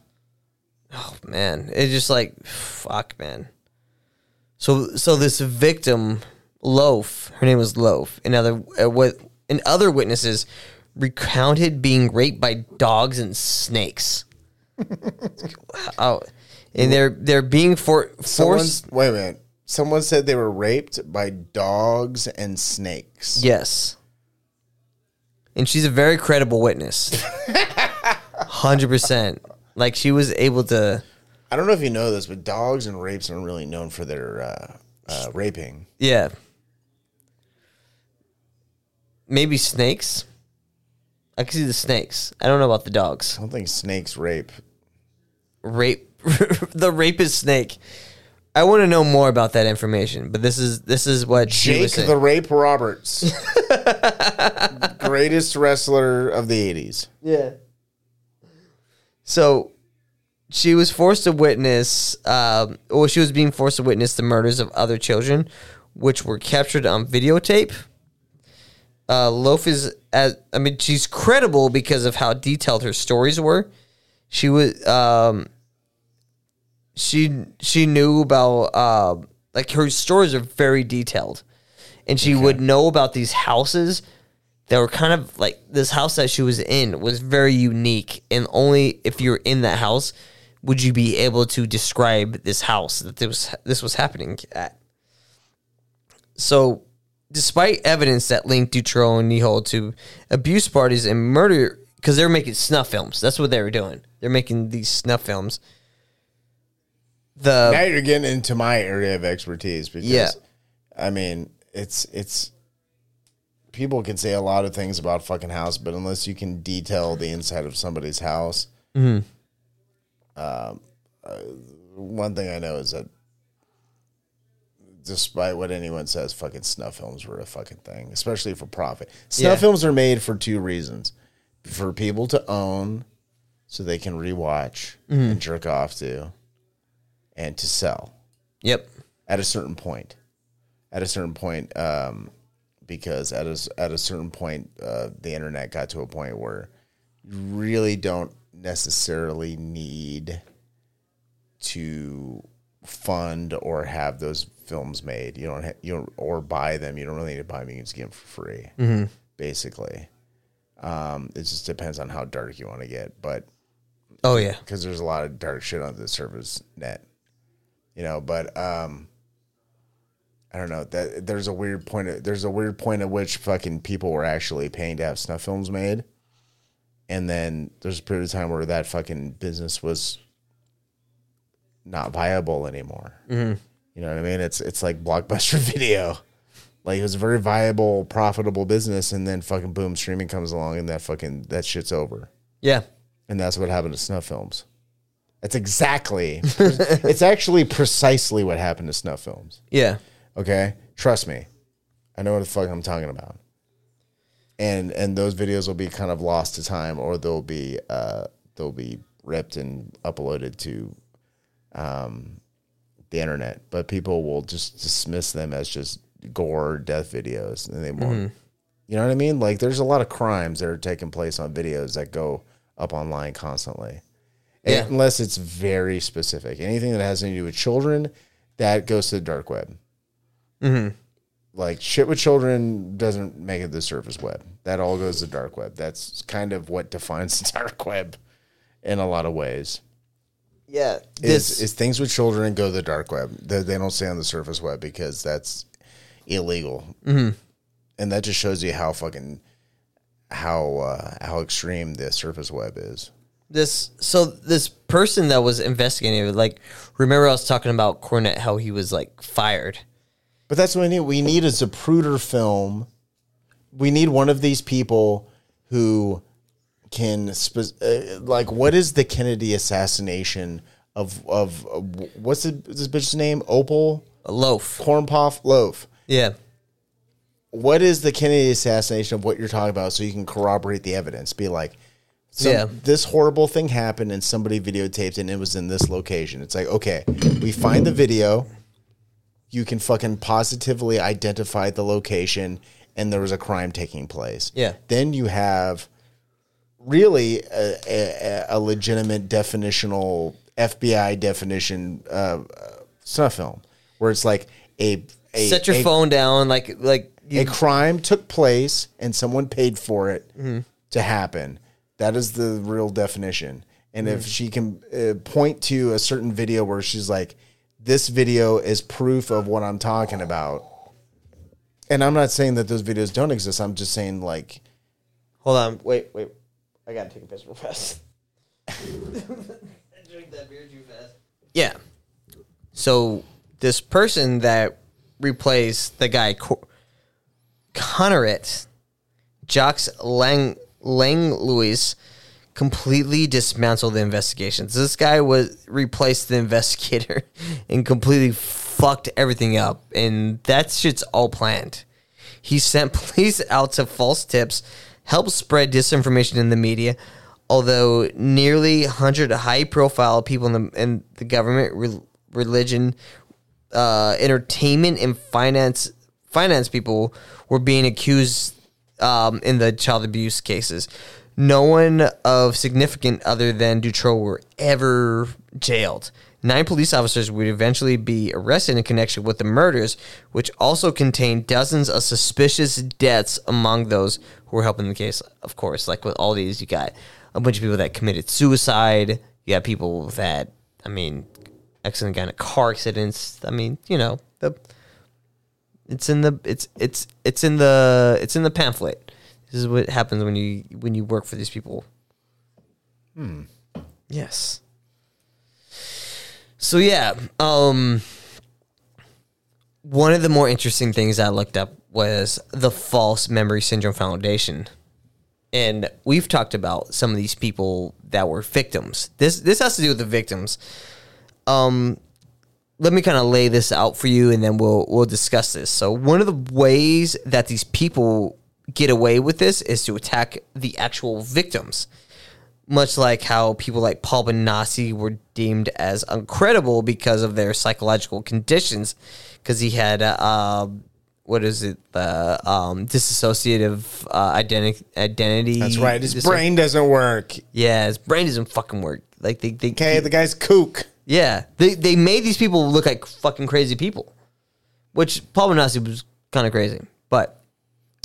S2: Oh man, it's just like fuck, man. So so this victim, Louf, her name was Louf. And other uh, what and other witnesses recounted being raped by dogs and snakes. oh, and they're they're being for
S3: Someone's,
S2: forced.
S3: wait a minute. Someone said they were raped by dogs and snakes.
S2: Yes. And she's a very credible witness. Hundred percent. Like she was able to.
S3: I don't know if you know this, but dogs and rapes are really known for their uh, uh, raping.
S2: Yeah. Maybe snakes. I can see the snakes. I don't know about the dogs.
S3: I don't think snakes rape.
S2: Rape. the rapist snake. I want to know more about that information, but this is this is what she
S3: Jake
S2: was saying.
S3: the Rape Roberts, greatest wrestler of the '80s.
S2: Yeah. So she was forced to witness, um, or she was being forced to witness the murders of other children, which were captured on videotape. Uh, Louf is, as, I mean, she's credible because of how detailed her stories were. She was, um, she she knew about, uh, like her stories are very detailed, and she would know about these houses that were kind of like this house that she was in was very unique. And only if you're in that house would you be able to describe this house that this was this was happening at. So despite evidence that linked Dutroux and Nihoul to abuse parties and murder because they were making snuff films. That's what they were doing. They're making these snuff films the
S3: now you're getting into my area of expertise because
S2: Yeah.
S3: I mean it's it's people can say a lot of things about fucking house, but unless you can detail the inside of somebody's house, um, uh, one thing I know is that despite what anyone says, fucking snuff films were a fucking thing, especially for profit. Snuff
S2: Yeah.
S3: films are made for two reasons: for people to own, so they can rewatch and jerk off to, and to sell
S2: yep
S3: at a certain point. At a certain point, um, because at a, at a certain point, uh, the internet got to a point where you really don't necessarily need to fund or have those films made. You don't, ha- you don't, or buy them. You don't really need to buy them. You can just get them for free, basically. Um, it just depends on how dark you want to get, but
S2: oh yeah
S3: because there's a lot of dark shit on the surface net, you know. But um, I don't know that there's a weird point. At, there's a weird point at which fucking people were actually paying to have snuff films made, and then there's a period of time where that fucking business was not viable anymore. Mm-hmm. You know what I mean? It's it's like blockbuster video. Like it was a very viable, profitable business, and then fucking boom, streaming comes along, and that fucking that shit's over.
S2: yeah
S3: And that's what happened to snuff films. That's exactly, it's actually precisely what happened to snuff films.
S2: yeah
S3: Okay. Trust me. I know what the fuck I'm talking about. And, and those videos will be kind of lost to time or they'll be, uh, they'll be ripped and uploaded to, um, the internet, but people will just dismiss them as just gore death videos and they won't, you know what I mean? Like there's a lot of crimes that are taking place on videos that go up online constantly.
S2: Yeah.
S3: Unless it's very specific. Anything that has anything to do with children, that goes to the dark web. Like shit with children doesn't make it the surface web. That all goes to the dark web. That's kind of what defines the dark web in a lot of ways.
S2: yeah
S3: Is,
S2: this
S3: is things with children go to the dark web. They, they don't stay on the surface web because that's illegal. Mm-hmm. And that just shows you how fucking how uh, how extreme the surface web is.
S2: This so this person that was investigating it, like remember I was talking about Cornette how he was like fired.
S3: But that's what we need. We need a Zapruder film. We need one of these people who can spe- uh, like what is the Kennedy assassination of of uh, what's the, this bitch's name? Opal
S2: A loaf.
S3: Corn Puff Loaf.
S2: Yeah.
S3: What is the Kennedy assassination of what you're talking about so you can corroborate the evidence? Be like, some,
S2: Yeah.
S3: this horrible thing happened and somebody videotaped it and it was in this location. It's like, okay, we find the video. You can fucking positively identify the location and there was a crime taking place.
S2: Yeah.
S3: Then you have really a, a, a legitimate definitional FBI definition uh, uh, snuff film where it's like a, a
S2: Set your
S3: a-
S2: phone down, like like you,
S3: a crime took place and someone paid for it
S2: Mm-hmm.
S3: to happen. That is the real definition. And
S2: Mm-hmm.
S3: if she can uh, point to a certain video where she's like, this video is proof of what I'm talking about. And I'm not saying that those videos don't exist. I'm just saying, like,
S2: Hold on, wait, wait. I gotta take a piss real fast. I drink that beer too fast. Yeah. So this person that replaced the guy Co- Connerotte, Jacques Lang Langlois, completely dismantled the investigations. This guy was replaced the investigator and completely fucked everything up. And that shit's all planned. He sent police out to false tips, helped spread disinformation in the media. Although nearly 100 high-profile people in the, in the government, re- religion, uh, entertainment, and finance finance people were being accused um, in the child abuse cases. No one of significant other than Dutroux were ever jailed. Nine police officers would eventually be arrested in connection with the murders, which also contained dozens of suspicious deaths among those who were helping the case. Of course, like with all these, you got a bunch of people that committed suicide. You got people that, I mean, accident got in car accidents. I mean, you know, it's in the it's it's it's in the it's in the pamphlet. This is what happens when you when you work for these people. Hmm. Yes. So yeah, um one of the more interesting things I looked up was the False Memory Syndrome Foundation. And we've talked about some of these people that were victims. This this has to do with the victims. Um let me kind of lay this out for you and then we'll we'll discuss this. So one of the ways that these people get away with this is to attack the actual victims. Much like how people like Paul Bonacci were deemed as uncredible because of their psychological conditions, because he had uh, um, what is it, the um, dissociative uh, identity identity.
S3: that's right. His brain doesn't work.
S2: yeah, his brain doesn't fucking work. Like they, they
S3: Okay, the guy's kook.
S2: Yeah, they they made these people look like fucking crazy people, which Paul Bonacci was kind of crazy, but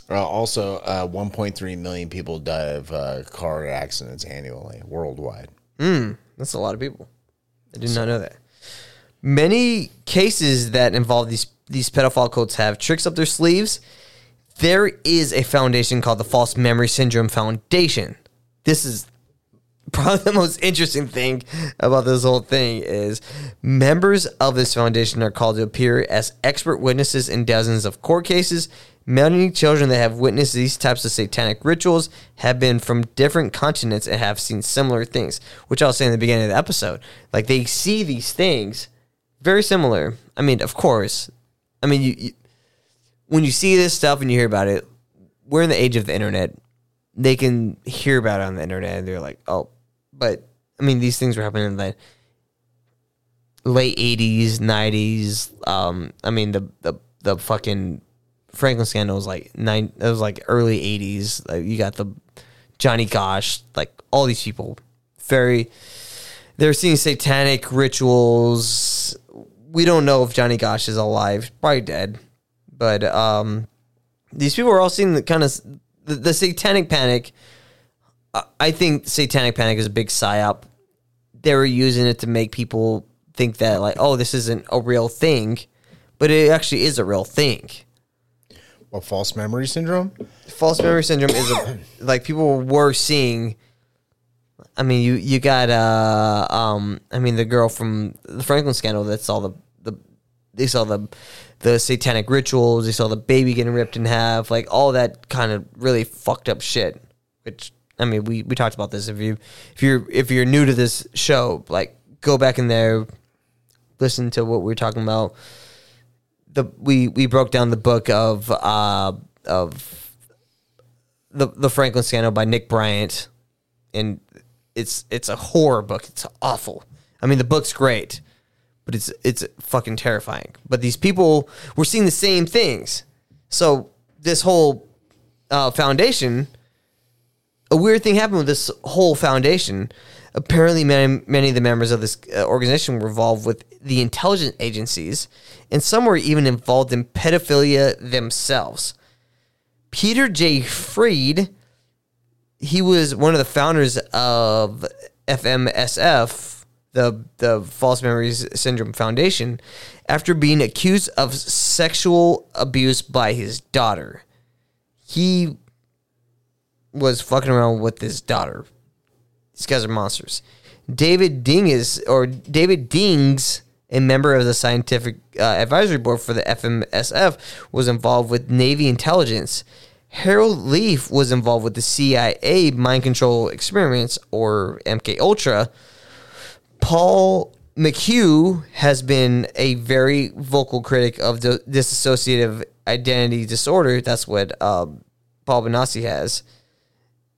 S3: Uh, also, uh, 1.3 million people die of uh, car accidents annually worldwide.
S2: that's a lot of people. I did not know that. Many cases that involve these these pedophile cults have tricks up their sleeves. There is a foundation called the False Memory Syndrome Foundation. This is probably the most interesting thing about this whole thing is members of this foundation are called to appear as expert witnesses in dozens of court cases. Many children that have witnessed these types of satanic rituals have been from different continents and have seen similar things, which I was saying in the beginning of the episode. Like they see these things very similar. I mean, of course. I mean, you, you when you see this stuff and you hear about it, we're in the age of the internet. They can hear about it on the internet and they're like, oh, but I mean, these things were happening in the late '80s, '90s. Um, I mean, the the the fucking Franklin scandal was like nine. It was like early '80s. Like you got the Johnny Gosch, like all these people, very. They're seeing satanic rituals. We don't know if Johnny Gosch is alive, probably dead, but um, these people are all seeing the kind of the, the satanic panic. I- think satanic panic is a big psyop. They were using it to make people think that like, oh, this isn't a real thing, but it actually is a real thing.
S3: Well, false memory syndrome.
S2: False memory syndrome is a, like people were seeing. I mean, you you got uh um I mean the girl from the Franklin scandal that saw the the they saw the the satanic rituals they saw the baby getting ripped in half like all that kind of really fucked up shit which I mean, we we talked about this. If you if you're if you're new to this show, like go back in there, listen to what we are talking about. The we we broke down the book of uh of the the Franklin scandal by Nick Bryant, and it's it's a horror book. It's awful. I mean, the book's great, but it's it's fucking terrifying. But these people were seeing the same things. So this whole uh, foundation, a weird thing happened with this whole foundation. Apparently, many many of the members of this uh, organization were involved with the intelligence agencies, and some were even involved in pedophilia themselves. Peter J. Freyd, he was one of the founders of FMSF, the the False Memories Syndrome Foundation, after being accused of sexual abuse by his daughter. He was fucking around with his daughter. These guys are monsters. David Dinges or David Dings, a member of the scientific uh, advisory board for the FMSF, was involved with Navy intelligence. Harold Lief was involved with the CIA mind control experiments or MK Ultra. Paul McHugh has been a very vocal critic of the dissociative identity disorder. That's what um, Paul Bonacci has,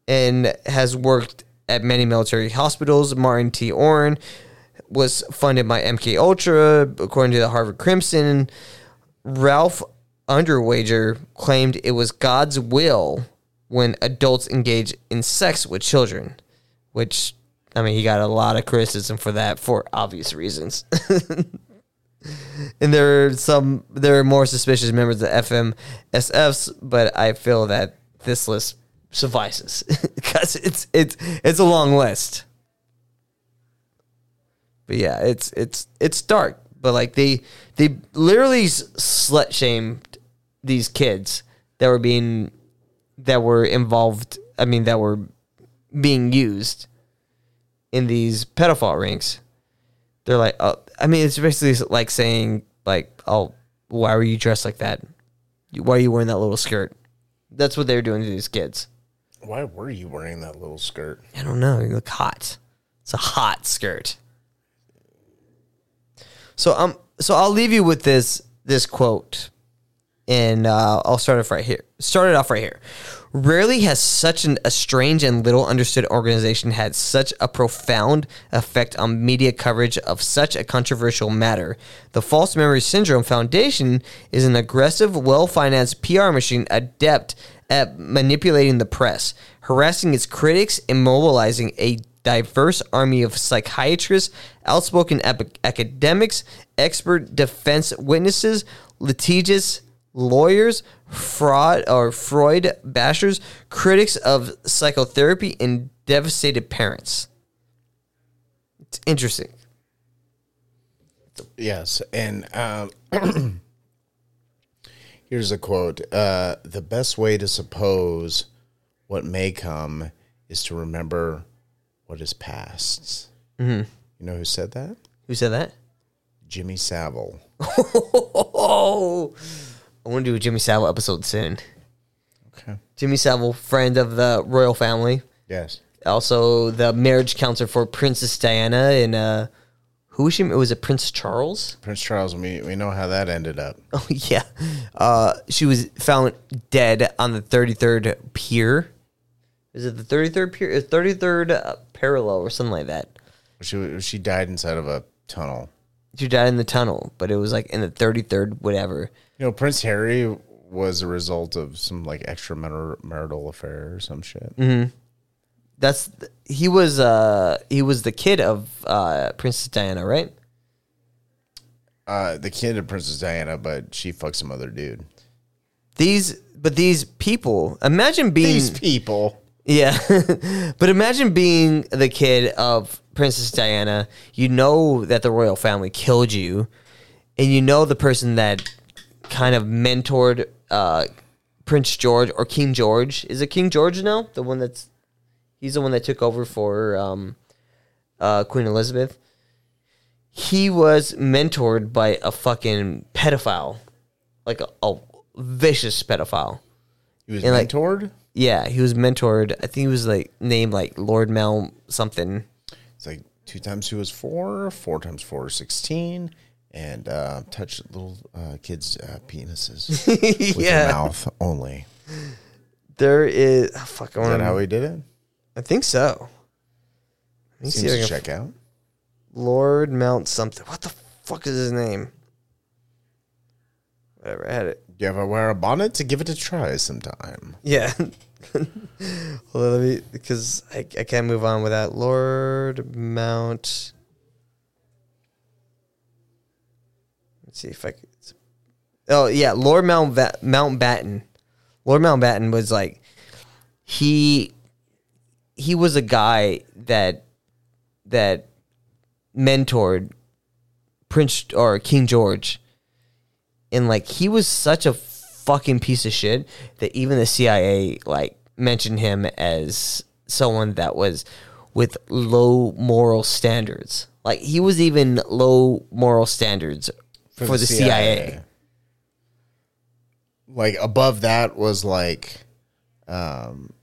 S2: and has worked at many military hospitals. Martin T. Orne was funded by MK Ultra, according to the Harvard Crimson. Ralph Underwager claimed it was God's will when adults engage in sex with children, which I mean, he got a lot of criticism for that for obvious reasons. and there are some, there are more suspicious members of FMSFs, but I feel that this list suffices because it's it's it's a long list. But yeah, it's it's it's dark. But like they they literally slut shamed these kids that were being that were involved. I mean, that were being used in these pedophile rings. They're like, oh, I mean, it's basically like saying like, oh, why were you dressed like that? Why are you wearing that little skirt? That's what they were doing to these kids.
S3: Why were you wearing that little skirt?
S2: I don't know. You look hot. It's a hot skirt. So um, so I'll leave you with this this quote, and uh, I'll start off right here. Start it off right here. Rarely has such an, a strange and little understood organization had such a profound effect on media coverage of such a controversial matter. The False Memory Syndrome Foundation is an aggressive, well financed PR machine adept at manipulating the press, harassing its critics, and mobilizing a diverse army of psychiatrists, outspoken ep- academics, expert defense witnesses, litigious lawyers, fraud or Freud bashers, critics of psychotherapy, and devastated parents. It's interesting.
S3: Yes, and um, here's a quote: uh, "The best way to suppose what may come is to remember what is past." Mm-hmm. You know who said that?
S2: Who said that?
S3: Jimmy Savile.
S2: Oh, I want to do a Jimmy Savile episode soon.
S3: Okay.
S2: Jimmy Savile, friend of the royal family,
S3: Yes.
S2: also the marriage counselor for Princess Diana and uh, who was she? Was a Prince Charles?
S3: Prince Charles. We we know how that ended up.
S2: Oh yeah, uh, she was found dead on the thirty third pier. Is it the thirty third pier? Thirty third uh, parallel or something like that.
S3: She she died inside of a tunnel.
S2: She died in the tunnel, but it was like in the thirty third whatever.
S3: You know, Prince Harry was a result of some like extramarital affair or some shit.
S2: That's he was uh he was the kid of uh Princess Diana, right?
S3: Uh, the kid of Princess Diana, but she fucked some other dude.
S2: These but these people, imagine being
S3: These people.
S2: Yeah. but imagine being the kid of Princess Diana. You know that the royal family killed you, and you know the person that kind of mentored uh, Prince George or King George. Is it King George now? The one that's he's the one that took over for um, uh, Queen Elizabeth. He was mentored by a fucking pedophile, like a, a vicious pedophile.
S3: He was
S2: And, like-
S3: mentored.
S2: Yeah, he was mentored. I think he was like named like Lord Mel something.
S3: It's like two times two is four, four times four is 16, and uh, touch little uh, kids' uh, penises with
S2: yeah,
S3: your mouth only.
S2: there is. oh, fuck, I,
S3: Is that how he did it?
S2: I think so. Let me see
S3: Seems
S2: if I
S3: to
S2: can-
S3: check out.
S2: Lord Mount something. What the fuck is his name? Whatever, I had it.
S3: You ever wear a bonnet to give it a try sometime?
S2: Yeah. Hold on, let me because I, I can't move on without Lord Mount. Let's see if I could. Oh yeah, Lord Mount Mountbatten. Lord Mountbatten was like he he was a guy that that mentored Prince or King George and like he was such a fucking piece of shit that even the CIA like mentioned him as someone that was with low moral standards. Like he was even low moral standards for, the, CIA.
S3: Like above that was like, um,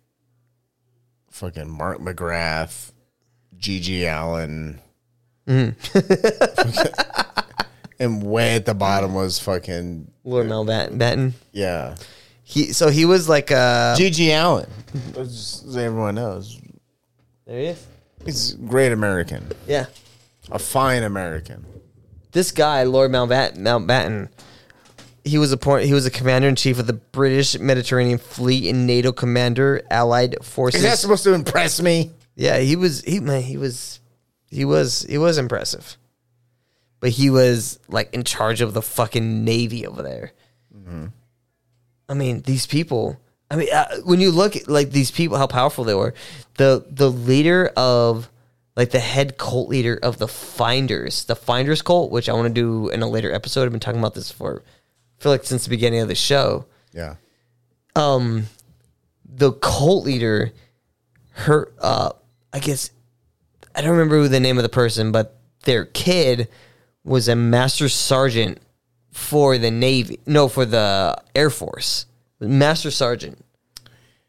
S3: fucking Mark McGrath, G.G. Allin. and way at the bottom was fucking
S2: Lord Mountbatten.
S3: yeah,
S2: He so he was like uh
S3: G.G. Allin. As everyone knows,
S2: there he is.
S3: he's a great American,
S2: Yeah.
S3: a fine American.
S2: This guy, Lord Mountbatten, Mountbatten he was appointed. He was a commander in chief of the British Mediterranean Fleet and NATO commander, Allied forces.
S3: Is that supposed to impress me?
S2: Yeah, he was he man, he was he was he was impressive. But he was like in charge of the fucking navy over there. I mean, these people. I mean, uh, when you look at like these people, how powerful they were. The the leader of like the head cult leader of the Finders, the Finders cult, which I want to do in a later episode. I've been talking about this for, feel like since the beginning of the show
S3: Yeah.
S2: um the cult leader her uh i guess i don't remember the name of the person but their kid was a master sergeant for the navy no for the air force master sergeant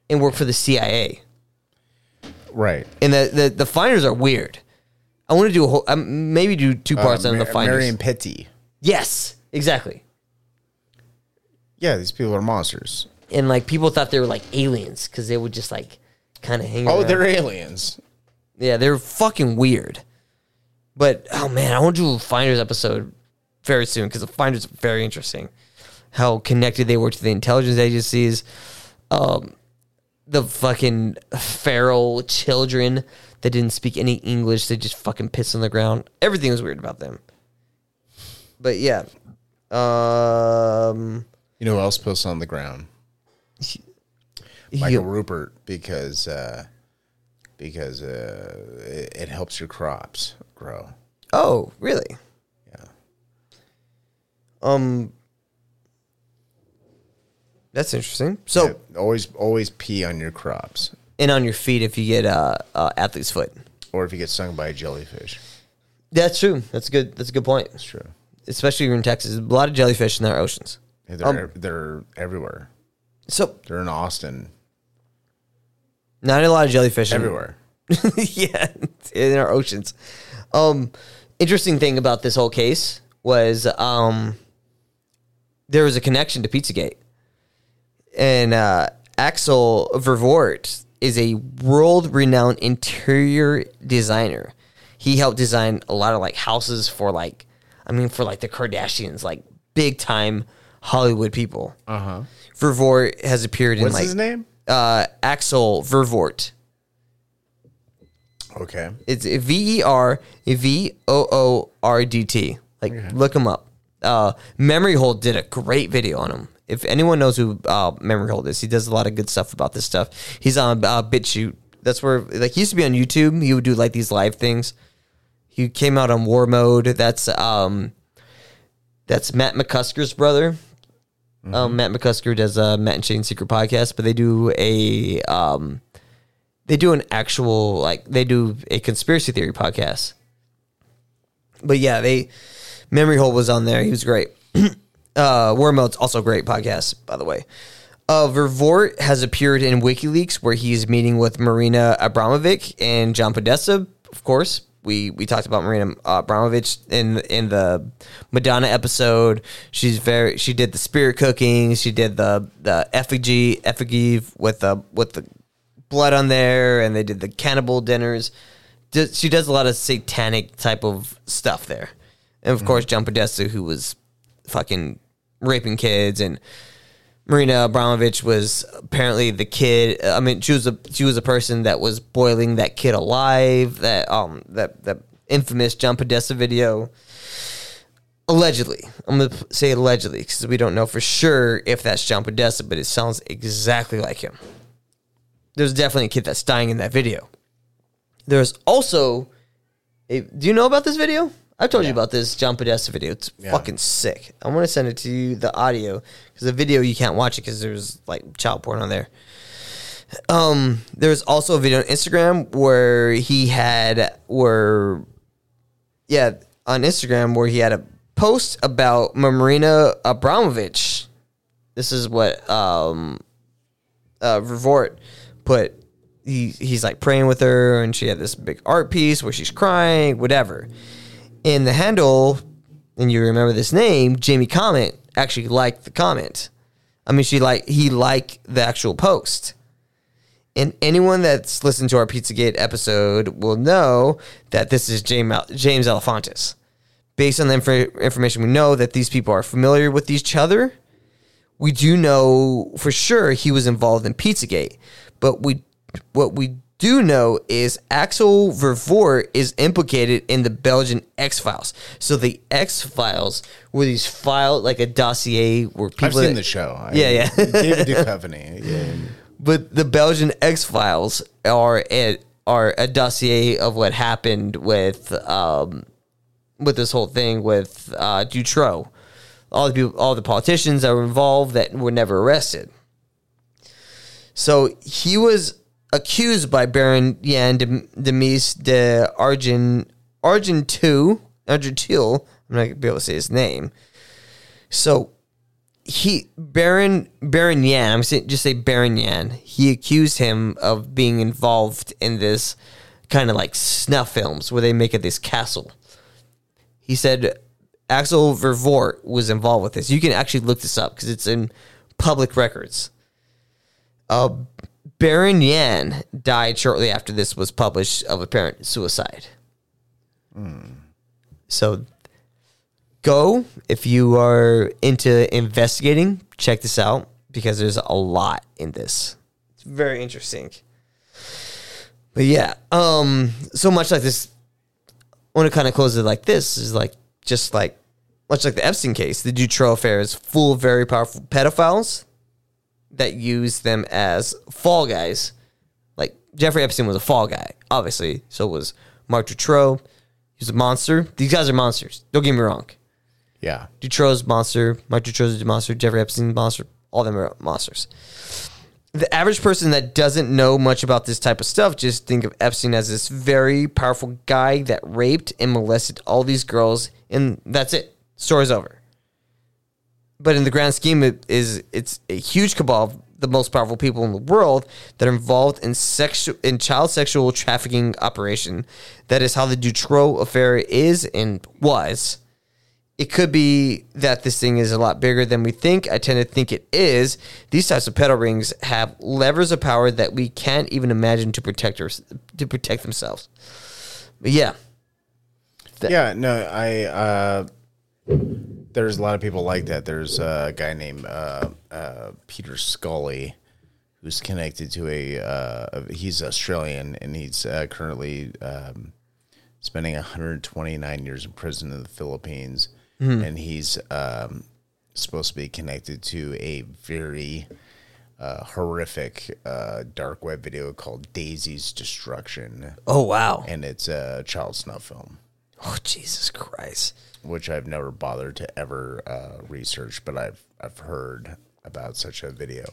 S2: and worked for the cia
S3: Right.
S2: and the the, the finders are weird i want to do a whole um, maybe do two parts
S3: Uh,
S2: on the finders
S3: Marion Pettie.
S2: yes exactly
S3: Yeah, these people are monsters.
S2: and like people thought they were like aliens because they would just like kind of hang
S3: Oh,
S2: around.
S3: they're aliens.
S2: Yeah, they're fucking weird. But oh man, I want to do a Finders episode very soon because the Finders are very interesting. How connected they were to the intelligence agencies, um, the fucking feral children that didn't speak any English, they just fucking pissed on the ground. Everything was weird about them. But yeah, um,
S3: You know who else posts on the ground? Michael Ruppert because uh, because uh, it, it helps your crops grow.
S2: oh really?
S3: Yeah.
S2: Um, that's interesting. So.
S3: Yeah, always always pee on your crops,
S2: and on your feet if you get uh, uh athlete's foot.
S3: or if you get stung by a jellyfish.
S2: That's true. That's a good. That's a good point.
S3: It's true.
S2: Especially here in Texas, There's a lot of jellyfish in our oceans.
S3: They're
S2: Um,
S3: they're everywhere.
S2: So
S3: They're in Austin,
S2: not a lot of jellyfish
S3: everywhere.
S2: yeah, in our oceans. Um, interesting thing about this whole case was um, there was a connection to Pizzagate, and uh, Axel Vervoordt is a world-renowned interior designer. He helped design a lot of like houses for like, I mean, for like the Kardashians, like big time Hollywood people.
S3: Uh huh.
S2: Vervoordt has appeared in
S3: What's
S2: like
S3: his name?
S2: uh, Axel Vervoordt.
S3: Okay.
S2: It's V E R V O O R D T. Like, look him up. Uh, Memory Hole did a great video on him. If anyone knows who uh, Memory Hole is, he does a lot of good stuff about this stuff. He's on uh, BitChute. That's where, like, he used to be on YouTube. He would do like these live things. He came out on War Mode. That's um, that's Matt McCusker's brother. Um, Matt McCusker does a Matt and Shane Secret podcast, but they do a um, they do an actual like they do a conspiracy theory podcast. But yeah, they Memory Hole was on there. He was great. uh War also a great podcast, by the way. Uh, Vervoordt has appeared in WikiLeaks where he's meeting with Marina Abramovic and John Podesta. Of course, we we talked about Marina uh, Abramovic in in the Madonna episode. She's very she did the spirit cooking. She did the the effigy effigy with the with the blood on there, and they did the cannibal dinners. She does a lot of satanic type of stuff there, and of course John Podesta, who was fucking raping kids and Marina Abramovich was apparently the kid. I mean, she was a she was a person that was boiling that kid alive. That um that that infamous John Podesta video. Allegedly, I'm gonna say allegedly because we don't know for sure if that's John Podesta, but it sounds exactly like him. There's definitely a kid that's dying in that video. There's also a. Do you know about this video? I've told you about this John Podesta video. It's fucking sick. I want to send it to you, the audio, because the video you can't watch it because there's like child porn on there. Um, there's also a video on Instagram where he had where, yeah, on Instagram where he had a post about Marina Abramovich. This is what um, uh, Revort put. He he's like praying with her, and she had this big art piece where she's crying, whatever. In the handle, and you remember this name, Jimmy Comet actually liked the comment. I mean, she like he liked the actual post. And anyone that's listened to our Pizzagate episode will know that this is James James Alefantis. Based on the infor- information we know that these people are familiar with each other, we do know for sure he was involved in Pizzagate. But we what we do know is Axel Vervoordt is implicated in the Belgian X Files. So the X Files were these file like a dossier where people
S3: I've seen
S2: that-
S3: the show. I-
S2: Yeah, yeah.
S3: David Duchovny. Yeah.
S2: but the Belgian X Files are a, are a dossier of what happened with um, with this whole thing with uh, Dutroux. All the people, all the politicians that were involved that were never arrested. So he was accused by Baron de, Demise de Argent Argentu Argentil. I'm not gonna be able to say his name. So he Baron Baron Yan, I'm saying just say Baron Yan. He accused him of being involved in this kind of like snuff films where they make it this castle. He said Axel Vervoordt was involved with this. You can actually look this up because it's in public records. Uh, Baron Yan died shortly after this was published of apparent suicide. So go if you are into investigating check this out because there's a lot in this. It's very interesting. But yeah um so much like this I want to kind of close it like this is like just like much like the epstein case the dutroux affair is full of very powerful pedophiles that use them as fall guys. Like jeffrey epstein was a fall guy obviously. So was marc dutroux. He's a monster. These guys are monsters. Don't get me wrong.
S3: Yeah.
S2: Dutroux's monster, Mike Dutroux's a monster, Jeffrey Epstein's monster, all of them are monsters. The average person that doesn't know much about this type of stuff just think of Epstein as this very powerful guy that raped and molested all these girls, and that's it. Story's over. But in the grand scheme, it is it's a huge cabal of the most powerful people in the world that are involved in sexual in child sexual trafficking operation. That is how the Dutroux affair is and was it could be that this thing is a lot bigger than we think. I tend to think it is. These types of pedal rings have levers of power that we can't even imagine to protect us to protect themselves. But yeah,
S3: Yeah, no, I uh there's a lot of people like that. There's a guy named uh, uh, Peter Scully who's connected to a uh, he's Australian and he's uh, currently um, spending 129 years in prison in the Philippines and he's um, supposed to be connected to a very uh, horrific uh, dark web video called Daisy's Destruction
S2: Oh wow.
S3: and it's a child snuff film
S2: Oh Jesus Christ.
S3: Which I've never bothered to ever uh, research, but I've I've heard about such a video.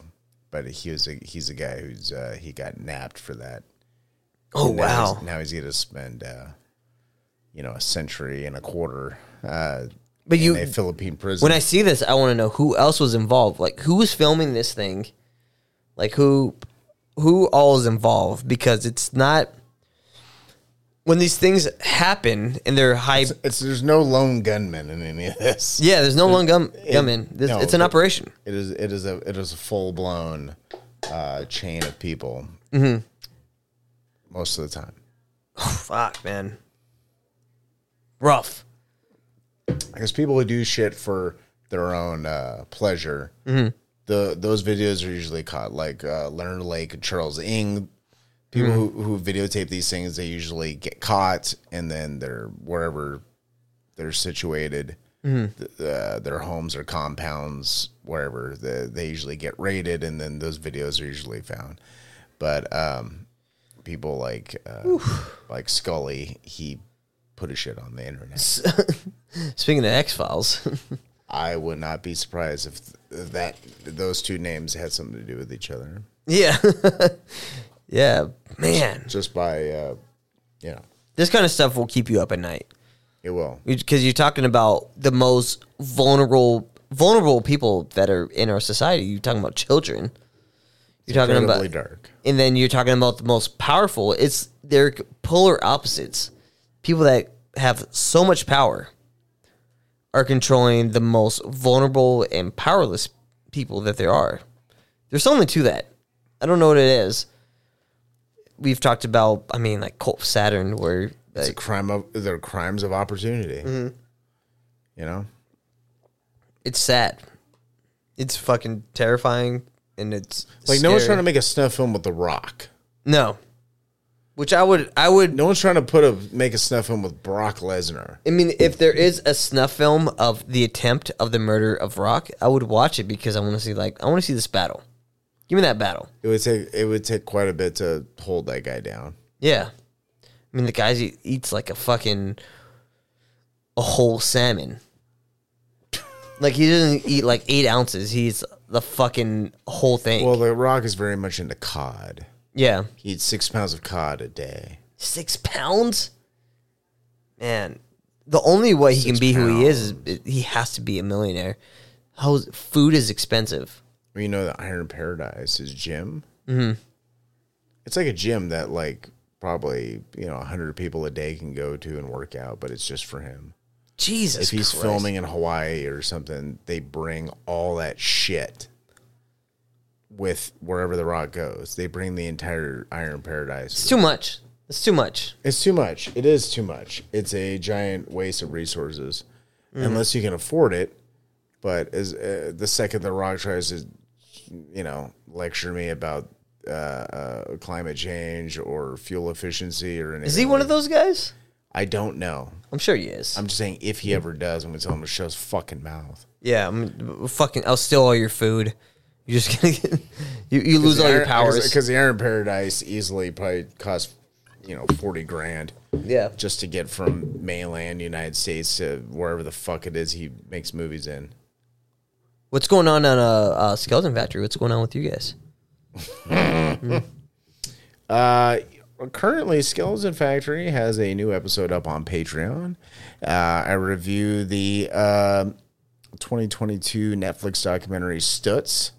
S3: But he was a, he's a guy who's uh, he got napped for that.
S2: Oh
S3: Now
S2: wow.
S3: he's, now he's going to spend uh, you know a century and a quarter. Uh,
S2: But
S3: in
S2: you-
S3: a Philippine prison.
S2: When I see this, I want to know who else was involved. Like who was filming this thing, Like who who all is involved because it's not when these things happen and they're high
S3: It's, it's there's no lone gunman in any of this.
S2: Yeah, there's no lone gun gunman. This,
S3: no,
S2: it's an operation.
S3: It is it is a it is a full blown uh, chain of people.
S2: Mm-hmm.
S3: Most of the time,
S2: Fuck, man. Rough.
S3: because people who do shit for their own uh, pleasure,
S2: Mm-hmm.
S3: the those videos are usually caught. Like uh, Leonard Lake, and Charles Ng, people who,
S2: Mm-hmm.
S3: who videotape these things, they usually get caught, and then they're wherever they're situated.
S2: Mm-hmm.
S3: th- uh, their homes or compounds, wherever the, they usually get raided, and then those videos are usually found. But um, people like uh, like Scully, he put his shit on the internet.
S2: Speaking of X Files,
S3: I would not be surprised if th- that those two names had something to do with each other,
S2: yeah, yeah, man.
S3: just by uh, you know,
S2: This kind of stuff will keep you up at night
S3: it will.
S2: because you're talking about the most vulnerable vulnerable people that are in our society. You're talking about children. You're talking
S3: Incredibly
S2: about
S3: dark.
S2: and then you're talking about the most powerful. It's they're polar opposites. People that have so much power are controlling the most vulnerable and powerless people that there are. There's something to that. I don't know what it is. We've talked about, I mean, like Cult Saturn, where
S3: It's a crime of they're crimes of opportunity.
S2: Mm-hmm.
S3: You know,
S2: it's sad. It's fucking terrifying, and it's
S3: like no one's trying to make a snuff film with The Rock.
S2: no. Which I would, I would
S3: No one's trying to put a make a snuff film with Brock Lesnar.
S2: I mean, if there is a snuff film of the attempt of the murder of Rock, I would watch it because I want to see like I want to see this battle. Give me that battle.
S3: It would take it would take quite a bit to hold that guy down.
S2: Yeah, I mean the guy eat, eats like a fucking a whole salmon. Like he doesn't eat like eight ounces. He eats the fucking whole thing.
S3: Well, The Rock is very much into cod.
S2: yeah,
S3: He eats six pounds of cod a day.
S2: six pounds. Man, the only way he can
S3: Six
S2: be who he is is he has to be a millionaire. How food is expensive.
S3: You know, the Iron Paradise is gym. Mm-hmm. It's like a gym that like probably you know hundred people a day can go to and work out, but it's just for him.
S2: Jesus,
S3: if he's
S2: Christ.
S3: filming in Hawaii or something, they bring all that shit with wherever the rock goes. They bring the entire Iron Paradise.
S2: it's too much. It's too much.
S3: It's too much. It is too much. It's a giant waste of resources,
S2: Mm.
S3: unless you can afford it. But as uh, the second the Rock tries to, you know, lecture me about uh, uh, climate change or fuel efficiency or anything,
S2: Is he one of those guys?
S3: I don't know.
S2: I'm sure he is.
S3: I'm just saying if he ever does, I'm gonna tell him to shut his fucking mouth.
S2: yeah, I'm fucking. I'll steal all your food. You're just gonna get, you. You lose all your powers.
S3: because the Iron Paradise easily probably cost you know forty grand
S2: yeah.
S3: just to get from mainland United States to wherever the fuck it is he makes movies in.
S2: What's going on on a uh, uh, skeleton factory? What's going on with you guys?
S3: Uh, currently, Skeleton Factory has a new episode up on Patreon. Uh, I review the uh, 2022 Netflix documentary Stutz,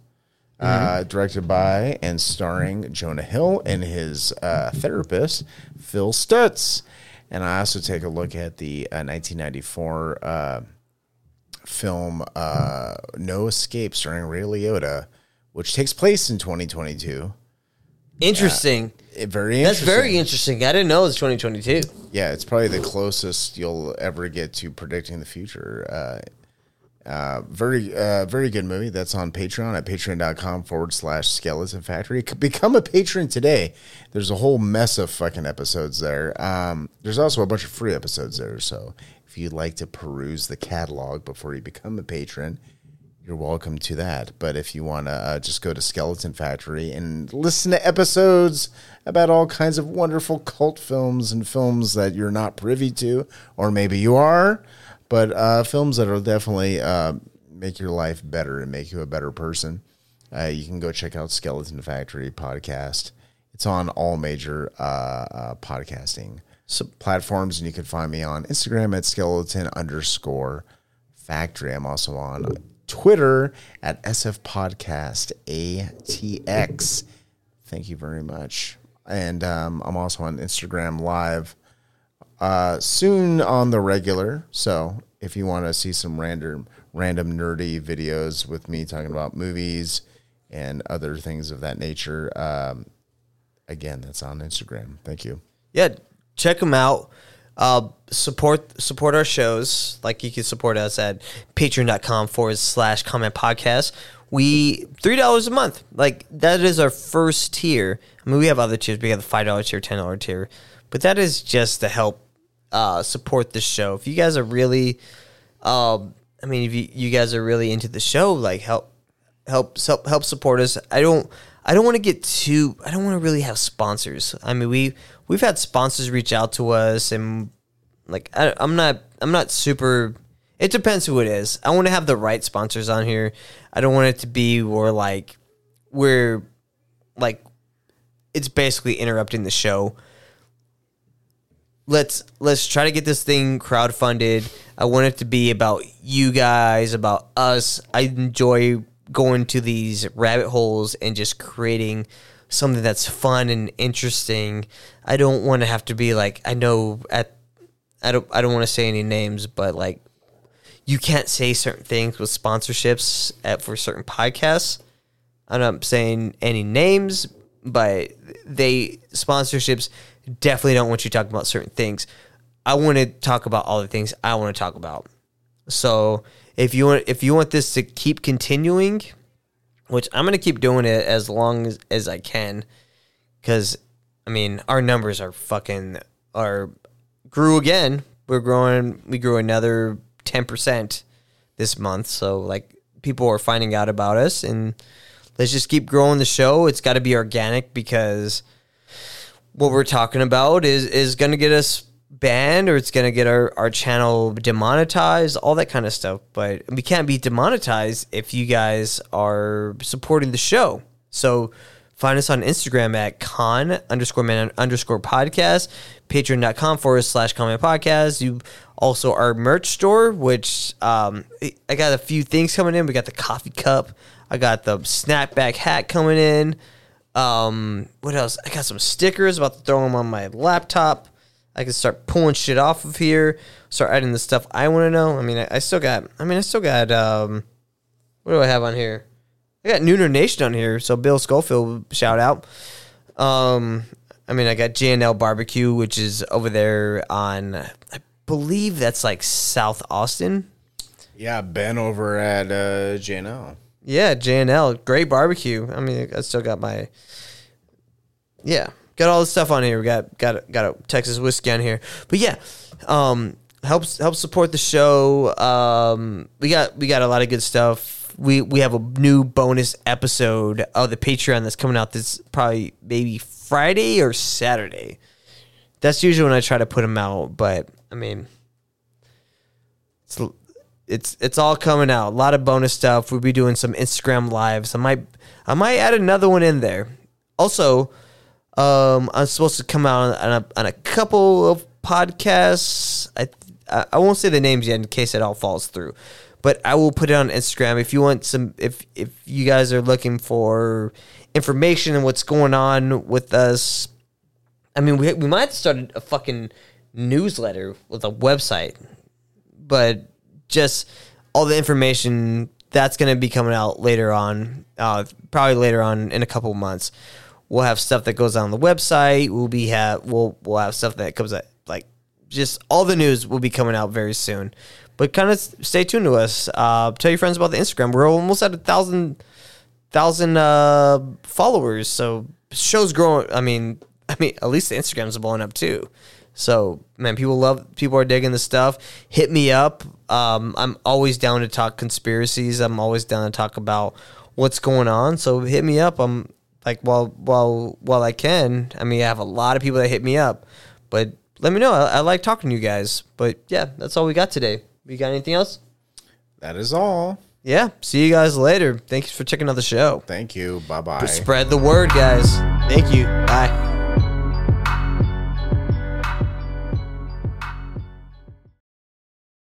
S3: uh, directed by and starring Jonah Hill and his uh, therapist, Phil Stutz. And I also take a look at the uh, 1994 uh, film uh, No Escape, starring Ray Liotta, which takes place in 2022.
S2: Interesting.
S3: It, very
S2: That's
S3: interesting.
S2: very interesting. I didn't know it was 2022.
S3: Yeah, it's probably the closest you'll ever get to predicting the future. Uh, uh, very, uh, very good movie. That's on Patreon at patreon.com forward slash skeleton factory. Become a patron today. There's a whole mess of fucking episodes there. Um, there's also a bunch of free episodes there. So if you'd like to peruse the catalog before you become a patron, you're welcome to that. But if you want to uh, just go to Skeleton Factory and listen to episodes about all kinds of wonderful cult films and films that you're not privy to, or maybe you are, but uh, films that will definitely uh, make your life better and make you a better person, uh, you can go check out Skeleton Factory podcast. It's on all major uh, uh, podcasting platforms, and you can find me on Instagram at skeleton underscore factory. I'm also on Twitter at SF Podcast ATX. Thank you very much. And um, I'm also on Instagram Live uh, soon on the regular. So if you want to see some random, random nerdy videos with me talking about movies and other things of that nature, um, again, that's on Instagram. Thank you.
S2: yeah, check them out. Uh, support support our shows. Like you can support us at patreon.com forward slash conmen podcast. We three dollars a month. Like that is our first tier. I mean we have other tiers. We have the five dollar tier, ten dollar tier. But that is just to help uh, support the show. If you guys are really um, I mean if you, you guys are really into the show, like help help help help support us. I don't I don't want to get too I don't want to really have sponsors. I mean we we've had sponsors reach out to us and like I, I'm not I'm not super it depends who it is. I want to have the right sponsors on here. I don't want it to be where like we're like it's basically interrupting the show let's let's try to get this thing crowdfunded. I want it to be about you guys, about us. I enjoy going to these rabbit holes and just creating something that's fun and interesting. I don't want to have to be like I know at I don't I don't want to say any names, but like you can't say certain things with sponsorships at for certain podcasts. I'm not saying any names, but they sponsorships definitely don't want you talking about certain things. I want to talk about all the things I want to talk about. So if you want if you want this to keep continuing, which I'm gonna keep doing it as long as, as I can, because I mean our numbers are fucking are grew again. We're growing. We grew another ten percent this month. So like people are finding out about us, and let's just keep growing the show. It's got to be organic because what we're talking about is is to get us banned or it's going to get our, our channel demonetized, all that kind of stuff. But we can't be demonetized if you guys are supporting the show. So find us on Instagram at con underscore man underscore podcast, patreon.com forward slash conmen podcast. You also our merch store, which um, I got a few things coming in. We got the coffee cup. I got the snapback hat coming in. Um, what else? I got some stickers. About to throw them on my laptop. I can start pulling shit off of here. Start adding the stuff I want to know. I mean, I, I, still got. I mean, I still got. Um, what do I have on here? I got Nooner Nation on here. So Bill Schofield, shout out. Um, I mean, I got JNL Barbecue, which is over there on. I believe that's like South Austin.
S3: Yeah, Ben over at uh, JNL.
S2: Yeah, JNL, great barbecue. I mean, I still got my yeah, got all the stuff on here. We got got got a Texas whiskey on here, but yeah, um, helps helps support the show. Um, we got we got a lot of good stuff. We we have a new bonus episode of the Patreon that's coming out this probably maybe Friday or Saturday. That's usually when I try to put them out, but I mean, it's it's it's all coming out. A lot of bonus stuff. We'll be doing some Instagram lives. I might I might add another one in there. Also, um, I'm supposed to come out on a, on a couple of podcasts. I I won't say the names yet in case it all falls through, but I will put it on Instagram if you want some. If if you guys are looking for information and what's going on with us, I mean, we we might start a fucking newsletter with a website, but just all the information that's going to be coming out later on, uh, probably later on in a couple months. We'll have stuff that goes on the website. We'll be have we'll we'll have stuff that comes out like just all the news will be coming out very soon. But kind of stay tuned to us. Uh, tell your friends about the Instagram. We're almost at a thousand thousand uh, followers, so show's growing. I mean, I mean, at least the Instagram's blowing up too. So man, people love people are digging the stuff. Hit me up. Um, I'm always down to talk conspiracies. I'm always down to talk about what's going on. So hit me up. I'm like while while while I can. I mean, I have a lot of people that hit me up, but let me know. I, I like talking to you guys. But yeah, that's all we got today. We got anything else?
S3: That is all.
S2: Yeah. See you guys later. Thanks for checking out the show.
S3: Thank you. Bye bye.
S2: Spread the word, guys. Thank you. Bye.